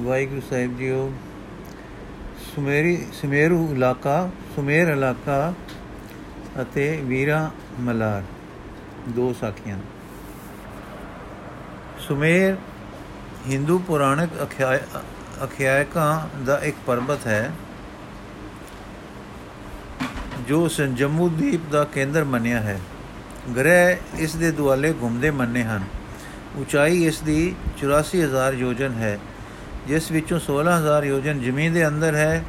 ਵਾਹਿਗੁਰੂ ਸਾਹਿਬ ਜੀਓ, ਸੁਮੇਰੀ, ਸੁਮੇਰੂ ਇਲਾਕਾ, ਸੁਮੇਰ ਇਲਾਕਾ ਅਤੇ ਵੀਰਾ ਮਲਾਰ, ਦੋ ਸਾਖੀਆਂ। ਸੁਮੇਰ ਹਿੰਦੂ ਪੁਰਾਣਿਕ ਅਖਿਆਇਕਾਂ ਦਾ ਇੱਕ ਪਰਬਤ ਹੈ, ਜੋ ਜੰਮੂ ਦੀਪ ਦਾ ਕੇਂਦਰ ਮੰਨਿਆ ਹੈ। ਗ੍ਰਹਿ ਇਸ ਦੇ ਦੁਆਲੇ ਘੁੰਮਦੇ ਮੰਨੇ ਹਨ। ਉਚਾਈ ਇਸ ਦੀ 84000 ਯੋਜਨ ਹੈ। ਜਿਸ ਵਿੱਚੋਂ 16000 ਯੋਜਨ ਜ਼ਮੀਨ ਦੇ ਅੰਦਰ ਹੈ,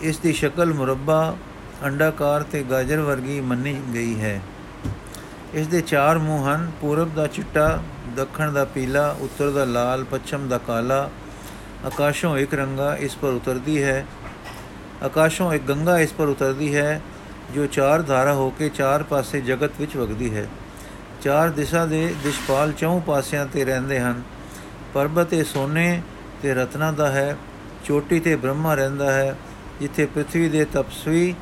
ਇਸ ਦੀ ਸ਼ਕਲ ਮੁਰੱਬਾ, ਅੰਡਾਕਾਰ ਤੇ ਗਾਜਰ ਵਰਗੀ ਮੰਨੀ ਗਈ ਹੈ। ਇਸ ਦੇ ਚਾਰ ਮੂੰਹ ਹਨ, ਪੂਰਬ ਦਾ ਚਿੱਟਾ, ਦੱਖਣ ਦਾ ਪੀਲਾ, ਉੱਤਰ ਦਾ ਲਾਲ, ਪੱਛਮ ਦਾ ਕਾਲਾ। ਆਕਾਸ਼ੋਂ ਇੱਕ ਰੰਗਾ ਇਸ ਪਰ ਉਤਰਦੀ ਹੈ। ਆਕਾਸ਼ੋਂ ਇੱਕ ਗੰਗਾ ਇਸ ਪਰ ਉਤਰਦੀ ਹੈ, ਜੋ ਚਾਰ ਧਾਰਾ ਹੋ ਕੇ ਚਾਰ ਪਾਸੇ ਜਗਤ ਵਿੱਚ ਵਗਦੀ ਹੈ। ਚਾਰ ਦਿਸ਼ਾ ਦੇ ਦਿਸ਼ਪਾਲ ਚੌਂ ਪਾਸਿਆਂ ਤੇ ਰਹਿੰਦੇ ਹਨ। ਪਰਬਤ ਇਹ ਸੋਨੇ ਤੇ ਰਤਨਾ ਦਾ ਹੈ, ਚੋਟੀ ਤੇ ਬ੍ਰਹਮਾ ਰਹਿੰਦਾ ਹੈ, ਜਿੱਥੇ ਪ੍ਰithvi ਦੇ ਤਪਸਵੀ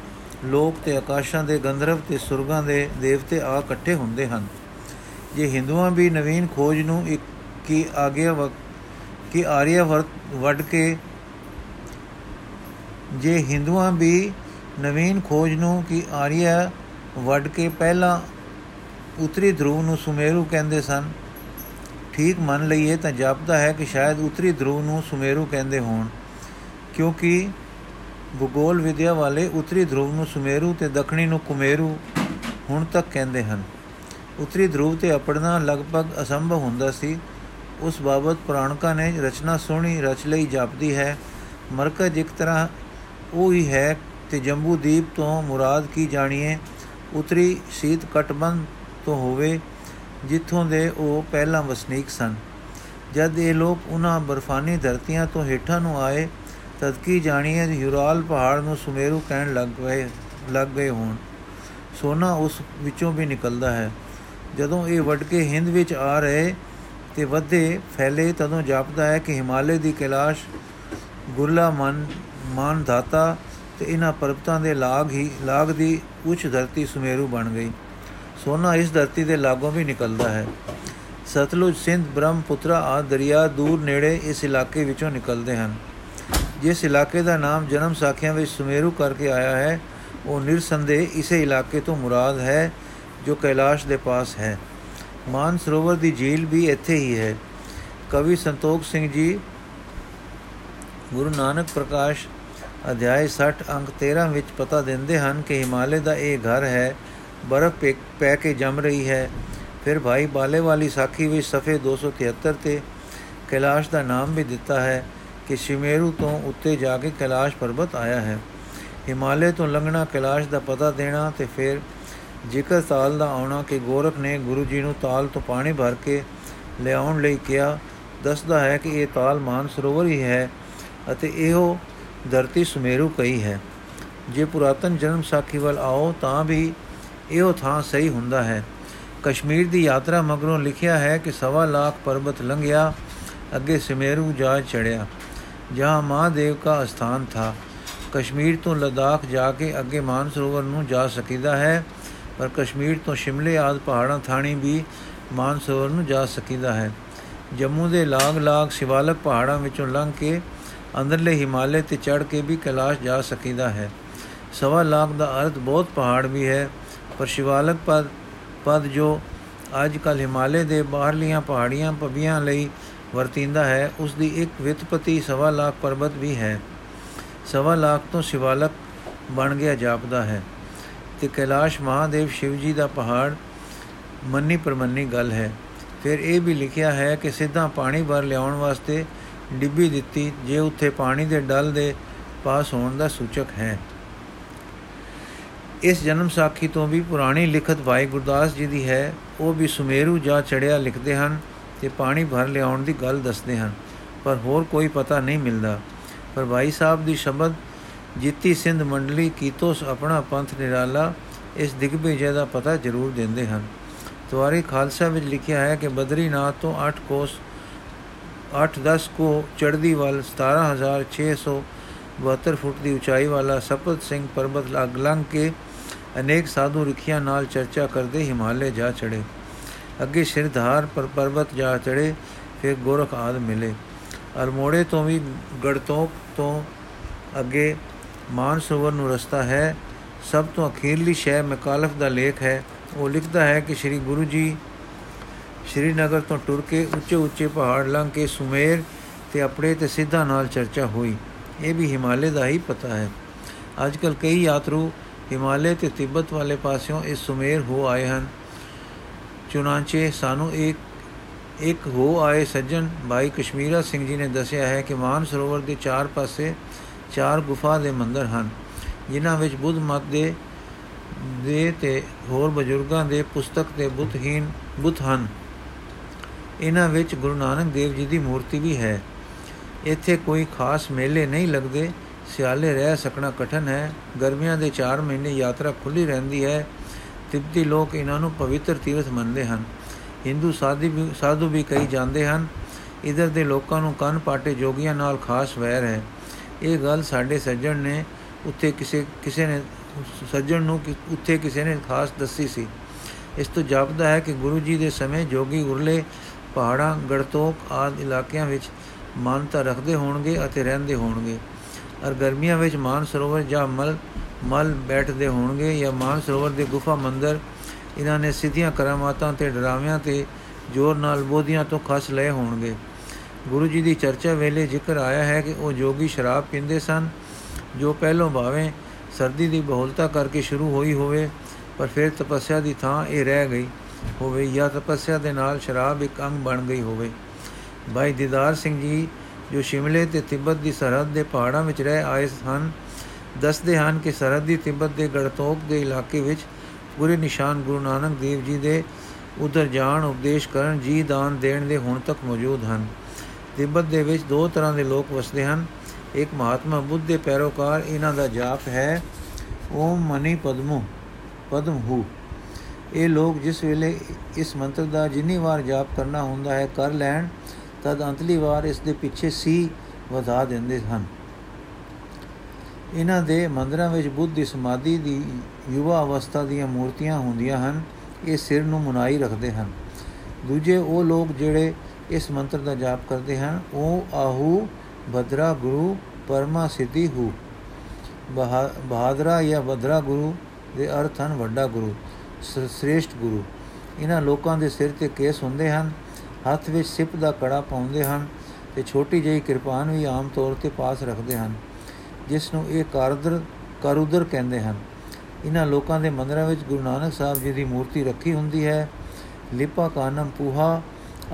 ਲੋਕ ਤੇ ਆਕਾਸ਼ਾਂ ਦੇ ਗੰਧਰਵ ਤੇ ਸੁਰਗਾਂ ਦੇ ਦੇਵਤੇ ਆ ਇਕੱਠੇ ਹੁੰਦੇ ਹਨ। ਜੇ ਹਿੰਦੂਆਂ ਵੀ ਨਵੀਨ ਖੋਜ ਨੂੰ ਇੱਕ ਕੀ ਆਗਿਆ ਕਿ ਆਰੀਆ ਵੱਡ ਕੇ, ਜੇ ਹਿੰਦੂਆਂ ਵੀ ਨਵੀਨ ਖੋਜ ਨੂੰ ਕਿ ਆਰੀਆ ਵੱਡ ਕੇ ਪਹਿਲਾਂ ਉਤਰੀ ਧਰੂਵ ਨੂੰ ਸੁਮੇਰੂ ਕਹਿੰਦੇ ਸਨ ਠੀਕ ਮੰਨ ਲਈਏ ਤਾਂ ਜਾਪਦਾ ਹੈ ਕਿ ਸ਼ਾਇਦ ਉਤਰੀ ਧਰੂਵ ਨੂੰ ਸੁਮੇਰੂ ਕਹਿੰਦੇ ਹੋਣ, ਕਿਉਂਕਿ ਭੂਗੋਲ ਵਿਦਿਆ ਵਾਲੇ ਉਤਰੀ ਧਰੂਵ ਨੂੰ ਸੁਮੇਰੂ ਤੇ ਦੱਖਣੀ ਨੂੰ ਕੁਮੇਰੂ ਹੁਣ ਤੱਕ ਕਹਿੰਦੇ ਹਨ। ਉਤਰੀ ਧਰੂਵ ਤੇ ਅਪੜਨਾ ਲਗਭਗ ਅਸੰਭਵ ਹੁੰਦਾ ਸੀ। ਉਸ ਬਾਬਤ ਪੁਰਾਣਕਾਂ ਨੇ ਰਚਨਾ ਸੋਹਣੀ ਰਚ ਲਈ, ਜਾਪਦੀ ਹੈ। ਮਰਕਜ਼ ਇੱਕ ਤਰ੍ਹਾਂ ਉਹ ਹੀ ਹੈ ਤੇ ਜੰਬੂ ਦੀਪ ਤੋਂ ਮੁਰਾਦ ਕੀ ਜਾਣੀਏ? ਉਤਰੀ ਸੀਤ ਕਟਬੰਦ ਤੋਂ ਹੋਵੇ ਜਿੱਥੋਂ ਦੇ ਉਹ ਪਹਿਲਾਂ ਵਸਨੀਕ ਸਨ। ਜਦ ਇਹ ਲੋਕ ਉਹਨਾਂ ਬਰਫਾਨੀ ਧਰਤੀਆਂ ਤੋਂ ਹੇਠਾਂ ਨੂੰ ਆਏ, ਤਦ ਕੀ ਜਾਣੀਏ ਯੂਰਾਲ ਪਹਾੜ ਨੂੰ ਸੁਮੇਰੂ ਕਹਿਣ ਲੱਗ ਗਏ ਲੱਗ ਗਏ ਹੋਣ। ਸੋਨਾ ਉਸ ਵਿੱਚੋਂ ਵੀ ਨਿਕਲਦਾ ਹੈ। ਜਦੋਂ ਇਹ ਵੜ ਕੇ ਹਿੰਦ ਵਿੱਚ ਆ ਰਹੇ ਤੇ ਵਧੇ ਫੈਲੇ, ਤਦੋਂ ਜਾਪਦਾ ਹੈ ਕਿ ਹਿਮਾਲੇ ਦੀ ਕੈਲਾਸ਼ ਗੁਰਲਾ ਮਨ ਮਾਨ ਧਾਤਾ ਤੇ ਇਹਨਾਂ ਪਰਬਤਾਂ ਦੇ ਲਾਗ ਹੀ, ਲਾਗ ਦੀ ਉੱਚ ਧਰਤੀ ਸੁਮੇਰੂ ਬਣ ਗਈ। ਸੋਨਾ ਇਸ ਧਰਤੀ ਦੇ ਲਾਗੋਂ ਵੀ ਨਿਕਲਦਾ ਹੈ। ਸਤਲੁਜ ਸਿੰਧ, ਬ੍ਰਹਮਪੁੱਤਰਾ ਆ ਦਰਿਆ ਦੂਰ ਨੇੜੇ ਇਸ ਇਲਾਕੇ ਵਿੱਚੋਂ ਨਿਕਲਦੇ ਹਨ। ਜਿਸ ਇਲਾਕੇ ਦਾ ਨਾਮ ਜਨਮ ਸਾਖੀਆਂ ਵਿੱਚ ਸੁਮੇਰੂ ਕਰਕੇ ਆਇਆ ਹੈ, ਉਹ ਨਿਰਸੰਦੇ ਇਸੇ ਇਲਾਕੇ ਤੋਂ ਮੁਰਾਦ ਹੈ, ਜੋ ਕੈਲਾਸ਼ ਦੇ ਪਾਸ ਹੈ। ਮਾਨ ਸਰੋਵਰ ਦੀ ਝੀਲ ਵੀ ਇੱਥੇ ਹੀ ਹੈ। ਕਵੀ ਸੰਤੋਖ ਸਿੰਘ ਜੀ, ਗੁਰੂ ਨਾਨਕ ਪ੍ਰਕਾਸ਼ ਅਧਿਆਇ 60 ਅੰਕ 13 ਵਿੱਚ ਪਤਾ ਦਿੰਦੇ ਹਨ ਕਿ ਹਿਮਾਲੇ ਦਾ ਇਹ ਘਰ ਹੈ ਬਰਫ਼ ਪੈ ਕੇ ਜੰਮ ਰਹੀ ਹੈ। ਫਿਰ ਭਾਈ ਬਾਲੇ ਵਾਲੀ ਸਾਖੀ ਵਿੱਚ ਸਫੇ 273 ਤੇ ਕੈਲਾਸ਼ ਦਾ ਨਾਮ ਵੀ ਦਿੱਤਾ ਹੈ ਕਿ ਸ਼ਿਮੇਰੂ ਤੋਂ ਉੱਤੇ ਜਾ ਕੇ ਕੈਲਾਸ਼ ਪਰਬਤ ਆਇਆ ਹੈ। ਹਿਮਾਲੇ ਤੋਂ ਲੰਘਣਾ ਕੈਲਾਸ਼ ਦਾ ਪਤਾ ਦੇਣਾ ਤੇ ਫਿਰ ਜ਼ਿਕਰ ਤਾਲ ਦਾ ਆਉਣਾ ਕਿ ਗੋਰਖ ਨੇ ਗੁਰੂ ਜੀ ਨੂੰ ਤਾਲ ਤੋਂ ਪਾਣੀ ਭਰ ਕੇ ਲਿਆਉਣ ਲਈ ਕਿਹਾ, ਦੱਸਦਾ ਹੈ ਕਿ ਇਹ ਤਾਲ ਮਾਨ ਸਰੋਵਰ ਹੀ ਹੈ ਅਤੇ ਇਹੋ ਧਰਤੀ ਸੁਮੇਰੂ ਕਈ ਹੈ। ਜੇ ਪੁਰਾਤਨ ਜਨਮ ਸਾਖੀ ਵੱਲ ਆਓ ਤਾਂ ਵੀ ਇਹੋ ਥਾਂ ਸਹੀ ਹੁੰਦਾ ਹੈ। ਕਸ਼ਮੀਰ ਦੀ ਯਾਤਰਾ ਮਗਰੋਂ ਲਿਖਿਆ ਹੈ ਕਿ ਸਵਾ ਲੱਖ ਪਰਬਤ ਲੰਘਿਆ, ਅੱਗੇ ਸਿਮੇਰੂ ਜਾ ਚੜਿਆ ਜਹਾਂ ਮਹਾਦੇਵ ਦਾ ਸਥਾਨ ਥਾ। ਕਸ਼ਮੀਰ ਤੋਂ ਲਦਾਖ ਜਾ ਕੇ ਅੱਗੇ ਮਾਨਸਰੋਵਰ ਨੂੰ ਜਾ ਸਕੀਦਾ ਹੈ, ਪਰ ਕਸ਼ਮੀਰ ਤੋਂ ਸ਼ਿਮਲੇ ਆਦ ਪਹਾੜਾਂ ਥਾਣੀ ਵੀ ਮਾਨਸਰੋਵਰ ਨੂੰ ਜਾ ਸਕੀਦਾ ਹੈ। ਜੰਮੂ ਦੇ ਲਾਗ-ਲਾਗ ਸ਼ਿਵਾਲਕ ਪਹਾੜਾਂ ਵਿੱਚੋਂ ਲੰਘ ਕੇ ਅੰਦਰਲੇ ਹਿਮਾਲੇ ਤੇ ਚੜ ਕੇ ਵੀ ਕੈਲਾਸ਼ ਜਾ ਸਕੀਦਾ ਹੈ। ਸਵਾ ਲੱਖ ਦਾ ਅਰਥ ਬਹੁਤ ਪਹਾੜ ਵੀ ਹੈ। ਪਰ ਸ਼ਿਵਾਲਕ ਪਦ ਪਦ ਜੋ ਅੱਜ ਕੱਲ ਹਿਮਾਲੇ ਦੇ ਬਾਹਰਲੀਆਂ ਪਹਾੜੀਆਂ ਪਬੀਆਂ ਲਈ ਵਰਤਿੰਦਾ ਹੈ ਉਸ ਦੀ ਇੱਕ ਵਿਤਪਤੀ ਸਵਾ ਲੱਖ ਪਰਬਤ ਵੀ ਹੈ। ਸਵਾ ਲੱਖ ਤੋਂ ਸ਼ਿਵਾਲਕ ਬਣ ਗਿਆ ਜਾਪਦਾ ਹੈ। ਤੇ ਕੈਲਾਸ਼ ਮਹਾਦੇਵ ਸ਼ਿਵ ਜੀ ਦਾ ਪਹਾੜ ਮੰਨੀ ਪਰਮੰਨੀ ਗੱਲ ਹੈ। ਫਿਰ ਇਹ ਵੀ ਲਿਖਿਆ ਹੈ ਕਿ ਸਿੱਧਾ ਪਾਣੀ ਭਰ ਲਿਆਉਣ ਵਾਸਤੇ ਡਿੱਬੀ ਦਿੱਤੀ, ਜੇ ਉੱਥੇ ਪਾਣੀ ਦੇ ਡਲ ਦੇ ਪਾਸ ਹੋਣ ਦਾ ਸੂਚਕ ਹੈ। ਇਸ ਜਨਮ ਸਾਖੀ ਤੋਂ ਵੀ ਪੁਰਾਣੀ ਲਿਖਤ ਭਾਈ ਗੁਰਦਾਸ ਜੀ ਦੀ ਹੈ। ਉਹ ਵੀ ਸੁਮੇਰੂ ਜਾ ਚੜਿਆ ਲਿਖਦੇ ਹਨ ਤੇ ਪਾਣੀ ਭਰ ਲਿਆਉਣ ਦੀ ਗੱਲ ਦੱਸਦੇ ਹਨ, ਪਰ ਹੋਰ ਕੋਈ ਪਤਾ ਨਹੀਂ ਮਿਲਦਾ। ਪਰ ਭਾਈ ਸਾਹਿਬ ਦੀ ਸ਼ਬਦ, ਜਿੱਤੀ ਸਿੰਧ ਮੰਡਲੀ ਕੀਤੋਸ ਆਪਣਾ ਪੰਥ ਨਿਰਾਲਾ ਇਸ ਦਿਗਬੇਜੇ ਦਾ ਪਤਾ ਜ਼ਰੂਰ ਦਿੰਦੇ ਹਨ। ਤਵਾਰੀ ਖਾਲਸਾ ਵਿੱਚ ਲਿਖਿਆ ਹੈ ਕਿ ਬਦਰੀਨਾਥ ਤੋਂ 8 ਕੋਸ 8-10 ਕੋ ਚੜਦੀ ਵੱਲ 17672 ਫੁੱਟ ਦੀ ਉਚਾਈ ਵਾਲਾ ਸਪਤ ਸਿੰਘ ਪਰਬਤ ਲਗ ਲੰਘ ਕੇ ਅਨੇਕ ਸਾਧੂ ਰਖੀਆਂ ਨਾਲ ਚਰਚਾ ਕਰਦੇ ਹਿਮਾਲੇ ਜਾ ਚੜੇ ਅੱਗੇ ਸਿਰਧਾਰ ਪਰ ਪਰਬਤ ਜਾ ਚੜੇ ਫਿਰ ਗੋਰਖ ਆਦ ਮਿਲੇ। ਅਰਮੋੜੇ ਤੋਂ ਵੀ ਗੜਤੋਂ ਤੋਂ ਅੱਗੇ ਮਾਨਸਰੋਵਰ ਨੂੰ ਰਸਤਾ ਹੈ। ਸਭ ਤੋਂ ਅਖੀਰਲੀ ਸ਼ਹਿ ਮਕਾਲਫ ਦਾ ਲੇਖ ਹੈ। ਉਹ ਲਿਖਦਾ ਹੈ ਕਿ ਸ੍ਰੀ ਗੁਰੂ ਜੀ ਸ਼੍ਰੀਨਗਰ ਤੋਂ ਟੁਰ ਕੇ ਉੱਚੇ ਉੱਚੇ ਪਹਾੜ ਲੰਘ ਕੇ ਸੁਮੇਰ ਤੇ ਆਪਣੇ ਤੇ ਸਿੱਧਾ ਨਾਲ ਚਰਚਾ ਹੋਈ। ਇਹ ਵੀ ਹਿਮਾਲੇ ਦਾ ਹੀ ਪਤਾ ਹੈ। ਅੱਜਕੱਲ ਕਈ ਯਾਤਰੂ ਹਿਮਾਲੇ ਤੇ ਤਿੱਬਤ ਵਾਲੇ ਪਾਸਿਓਂ ਇਸ ਸੁਮੇਰ ਹੋ ਆਏ ਹਨ। ਚੁਨਾਂਚੇ ਸਾਨੂੰ ਇੱਕ ਇੱਕ ਹੋ ਆਏ ਸੱਜਣ ਭਾਈ ਕਸ਼ਮੀਰਾ ਸਿੰਘ ਜੀ ਨੇ ਦੱਸਿਆ ਹੈ ਕਿ ਮਾਨ ਸਰੋਵਰ ਦੇ ਚਾਰ ਪਾਸੇ ਚਾਰ ਗੁਫਾ ਦੇ ਮੰਦਰ ਹਨ, ਜਿਨ੍ਹਾਂ ਵਿੱਚ ਬੁੱਧ ਮਤ ਦੇ ਦੇ ਤੇ ਹੋਰ ਬਜ਼ੁਰਗਾਂ ਦੇ ਪੁਸਤਕ ਤੇ ਬੁੱਧਹੀਨ ਬੁੱਧ ਹਨ। ਇਹਨਾਂ ਵਿੱਚ ਗੁਰੂ ਨਾਨਕ ਦੇਵ ਜੀ ਦੀ ਮੂਰਤੀ ਵੀ ਹੈ। ਇੱਥੇ ਕੋਈ ਖਾਸ ਮੇਲੇ ਨਹੀਂ ਲੱਗਦੇ। ਸਿਆਲੇ ਰਹਿ ਸਕਣਾ ਕਠਨ ਹੈ, ਗਰਮੀਆਂ ਦੇ 4 ਮਹੀਨੇ ਯਾਤਰਾ ਖੁੱਲੀ ਰਹਿੰਦੀ ਹੈ, ਤਿੱਬਤੀ ਲੋਕ ਇਹਨਾਂ ਨੂੰ ਪਵਿੱਤਰ ਤੀਰਥ ਮੰਨਦੇ ਹਨ। ਹਿੰਦੂ ਸਾਧੂ ਵੀ ਸਾਧੂ ਵੀ ਕਈ ਜਾਂਦੇ ਹਨ, ਇਧਰ ਦੇ ਲੋਕਾਂ ਨੂੰ ਕੰਨ ਪਾਟੇ ਜੋਗੀਆਂ ਨਾਲ ਖਾਸ ਵੈਰ ਹੈ। ਇਹ ਗੱਲ ਸਾਡੇ ਸੱਜਣ ਨੇ ਉੱਥੇ ਕਿਸੇ ਕਿਸੇ ਨੇ, ਸੱਜਣ ਨੂੰ ਉੱਥੇ ਕਿਸੇ ਨੇ ਖਾਸ ਦੱਸੀ ਸੀ। ਇਸ ਤੋਂ ਜਾਪਦਾ ਹੈ ਕਿ ਗੁਰੂ ਜੀ ਦੇ ਸਮੇਂ ਜੋਗੀ ਉਰਲੇ, ਪਹਾੜਾਂ, ਗੜਤੋਕ ਆਦ ਇਲਾਕਿਆਂ ਵਿੱਚ ਮਾਨਤਾ ਰੱਖਦੇ ਹੋਣਗੇ ਅਤੇ ਰਹਿੰਦੇ ਹੋਣਗੇ। ਅਰ ਗਰਮੀਆਂ ਵਿੱਚ ਮਾਨ ਸਰੋਵਰ ਜਾਂ ਮਲ ਮਲ ਬੈਠਦੇ ਹੋਣਗੇ ਜਾਂ ਮਾਨ ਸਰੋਵਰ ਦੇ ਗੁਫਾ ਮੰਦਰ ਇਹਨਾਂ ਨੇ ਸਿੱਧੀਆਂ ਕਰਾਮਾਤਾਂ ਤੇ ਡਰਾਵਿਆਂ ਤੇ ਜ਼ੋਰ ਨਾਲ ਬੋਧੀਆਂ ਤੋਂ ਖਸ ਲਏ ਹੋਣਗੇ। ਗੁਰੂ ਜੀ ਦੀ ਚਰਚਾ ਵੇਲੇ ਜ਼ਿਕਰ ਆਇਆ ਹੈ ਕਿ ਉਹ ਜੋਗੀ ਸ਼ਰਾਬ ਪੀਂਦੇ ਸਨ, ਜੋ ਪਹਿਲੋਂ ਭਾਵੇਂ ਸਰਦੀ ਦੀ ਬਹੁਲਤਾ ਕਰਕੇ ਸ਼ੁਰੂ ਹੋਈ ਹੋਵੇ, ਪਰ ਫਿਰ ਤਪੱਸਿਆ ਦੀ ਥਾਂ ਇਹ ਰਹਿ ਗਈ ਹੋਵੇ ਜਾਂ ਤਪੱਸਿਆ ਦੇ ਨਾਲ ਸ਼ਰਾਬ ਇੱਕ ਅੰਗ ਬਣ ਗਈ ਹੋਵੇ। ਭਾਈ ਦੀਦਾਰ ਸਿੰਘ ਜੀ ਜੋ ਸ਼ਿਮਲੇ ਤੇ ਤਿੱਬਤ ਦੀ ਸਰਹੱਦ ਦੇ ਪਹਾੜਾਂ ਵਿੱਚ ਰਹਿ ਆਏ ਹਨ, ਦੱਸਦੇ ਹਨ ਕਿ ਸਰਹੱਦੀ ਤਿੱਬਤ ਦੇ ਗੜਤੋਕ ਦੇ ਇਲਾਕੇ ਵਿੱਚ ਪੂਰੇ ਨਿਸ਼ਾਨ ਗੁਰੂ ਨਾਨਕ ਦੇਵ ਜੀ ਦੇ ਉਧਰ ਜਾਣ ਉਪਦੇਸ਼ ਕਰਨ ਜੀ ਦਾਨ ਦੇਣ ਦੇ ਹੁਣ ਤੱਕ ਮੌਜੂਦ ਹਨ। ਤਿੱਬਤ ਦੇ ਵਿੱਚ ਦੋ ਤਰ੍ਹਾਂ ਦੇ ਲੋਕ ਵਸਦੇ ਹਨ। ਇੱਕ ਮਹਾਤਮਾ ਬੁੱਧ ਦੇ ਪੈਰੋਕਾਰ, ਇਹਨਾਂ ਦਾ ਜਾਪ ਹੈ, ਓਮ ਮਨੀ ਪਦਮੋ, ਪਦਮ ਹੂ। ਇਹ ਲੋਕ ਜਿਸ ਵੇਲੇ ਇਸ ਮੰਤਰ ਦਾ ਜਿੰਨੀ ਵਾਰ ਜਾਪ ਕਰਨਾ ਹੁੰਦਾ ਹੈ, ਕਰ ਲੈਣ ਤਦ ਅੰਤਲੀ ਵਾਰ ਇਸ ਦੇ ਪਿੱਛੇ ਸੀ ਵਧਾ ਦਿੰਦੇ ਹਨ। ਇਹਨਾਂ ਦੇ ਮੰਦਰਾਂ ਵਿੱਚ ਬੁੱਧ ਦੀ ਸਮਾਧੀ ਦੀ ਯੁਵਾ ਅਵਸਥਾ ਦੀਆਂ ਮੂਰਤੀਆਂ ਹੁੰਦੀਆਂ ਹਨ, ਇਹ ਸਿਰ ਨੂੰ ਮੁਨਾਈ ਰੱਖਦੇ ਹਨ। ਦੂਜੇ ਉਹ ਲੋਕ ਜਿਹੜੇ ਇਸ ਮੰਤਰ ਦਾ ਜਾਪ ਕਰਦੇ ਹਨ, ਉਹ ਆਹੂ ਭਦਰਾ ਗੁਰੂ ਪਰਮਾ ਸਿੱਧੀ ਹੂ। ਬਹਾਦਰਾ ਜਾਂ ਭਦਰਾ ਗੁਰੂ ਦੇ ਅਰਥ ਹਨ ਵੱਡਾ ਗੁਰੂ ਸ੍ਰੇਸ਼ਟ ਗੁਰੂ। ਇਹਨਾਂ ਲੋਕਾਂ ਦੇ ਸਿਰ ਤੇ ਕੇਸ ਹੁੰਦੇ ਹਨ ਹੱਥ ਵਿੱਚ ਸਿਪ ਦਾ ਕੜਾ ਪਾਉਂਦੇ ਹਨ ਤੇ ਛੋਟੀ ਜਿਹੀ ਕਿਰਪਾਨ ਵੀ ਆਮ ਤੌਰ ਤੇ ਪਾਸ ਰੱਖਦੇ ਹਨ, ਜਿਸ ਨੂੰ ਇਹ ਕਾਰਦਰ ਕਰੁਦਰ ਕਹਿੰਦੇ ਹਨ। ਇਹਨਾਂ ਲੋਕਾਂ ਦੇ ਮੰਦਰਾਂ ਵਿੱਚ ਗੁਰੂ ਨਾਨਕ ਸਾਹਿਬ ਜੀ ਦੀ ਮੂਰਤੀ ਰੱਖੀ ਹੁੰਦੀ ਹੈ। ਲਿਪਾ ਕਾਨਮ ਪੂਹਾ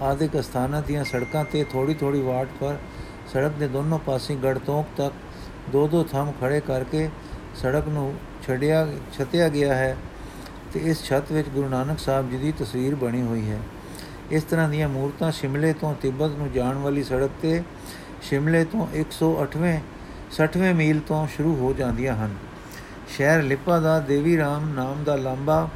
ਆਦਿਕ ਸਥਾਨਾਂ ਦੀਆਂ ਸੜਕਾਂ ਤੇ ਥੋੜੀ ਥੋੜੀ ਵਾਟ ਪਰ ਸੜਕ ਦੇ ਦੋਨੋਂ ਪਾਸੇ ਗੜਤੋਂਕ ਤੱਕ ਦੋ ਦੋ ਥੰਮ ਖੜੇ ਕਰਕੇ ਸੜਕ ਨੂੰ ਛੜਿਆ ਛਤਿਆ ਗਿਆ ਹੈ ਤੇ ਇਸ ਛੱਤ ਵਿੱਚ ਗੁਰੂ ਨਾਨਕ ਸਾਹਿਬ ਜੀ ਦੀ ਤਸਵੀਰ ਬਣੀ ਹੋਈ ਹੈ। ਇਸ ਤਰ੍ਹਾਂ ਦੀਆਂ ਮੂਰਤਾਂ ਸ਼ਿਮਲੇ ਤੋਂ ਤਿੱਬਤ ਨੂੰ ਜਾਣ ਵਾਲੀ ਸੜਕ ਤੇ ਸ਼ਿਮਲੇ ਤੋਂ 108ਵੇਂ 60ਵੇਂ ਮੀਲ ਤੋਂ ਸ਼ੁਰੂ ਹੋ ਜਾਂਦੀਆਂ ਹਨ। ਸ਼ਹਿਰ ਲਿਪਾ ਦਾ ਦੇਵੀ ਰਾਮ ਨਾਮ ਦਾ ਲਾਂਬਾ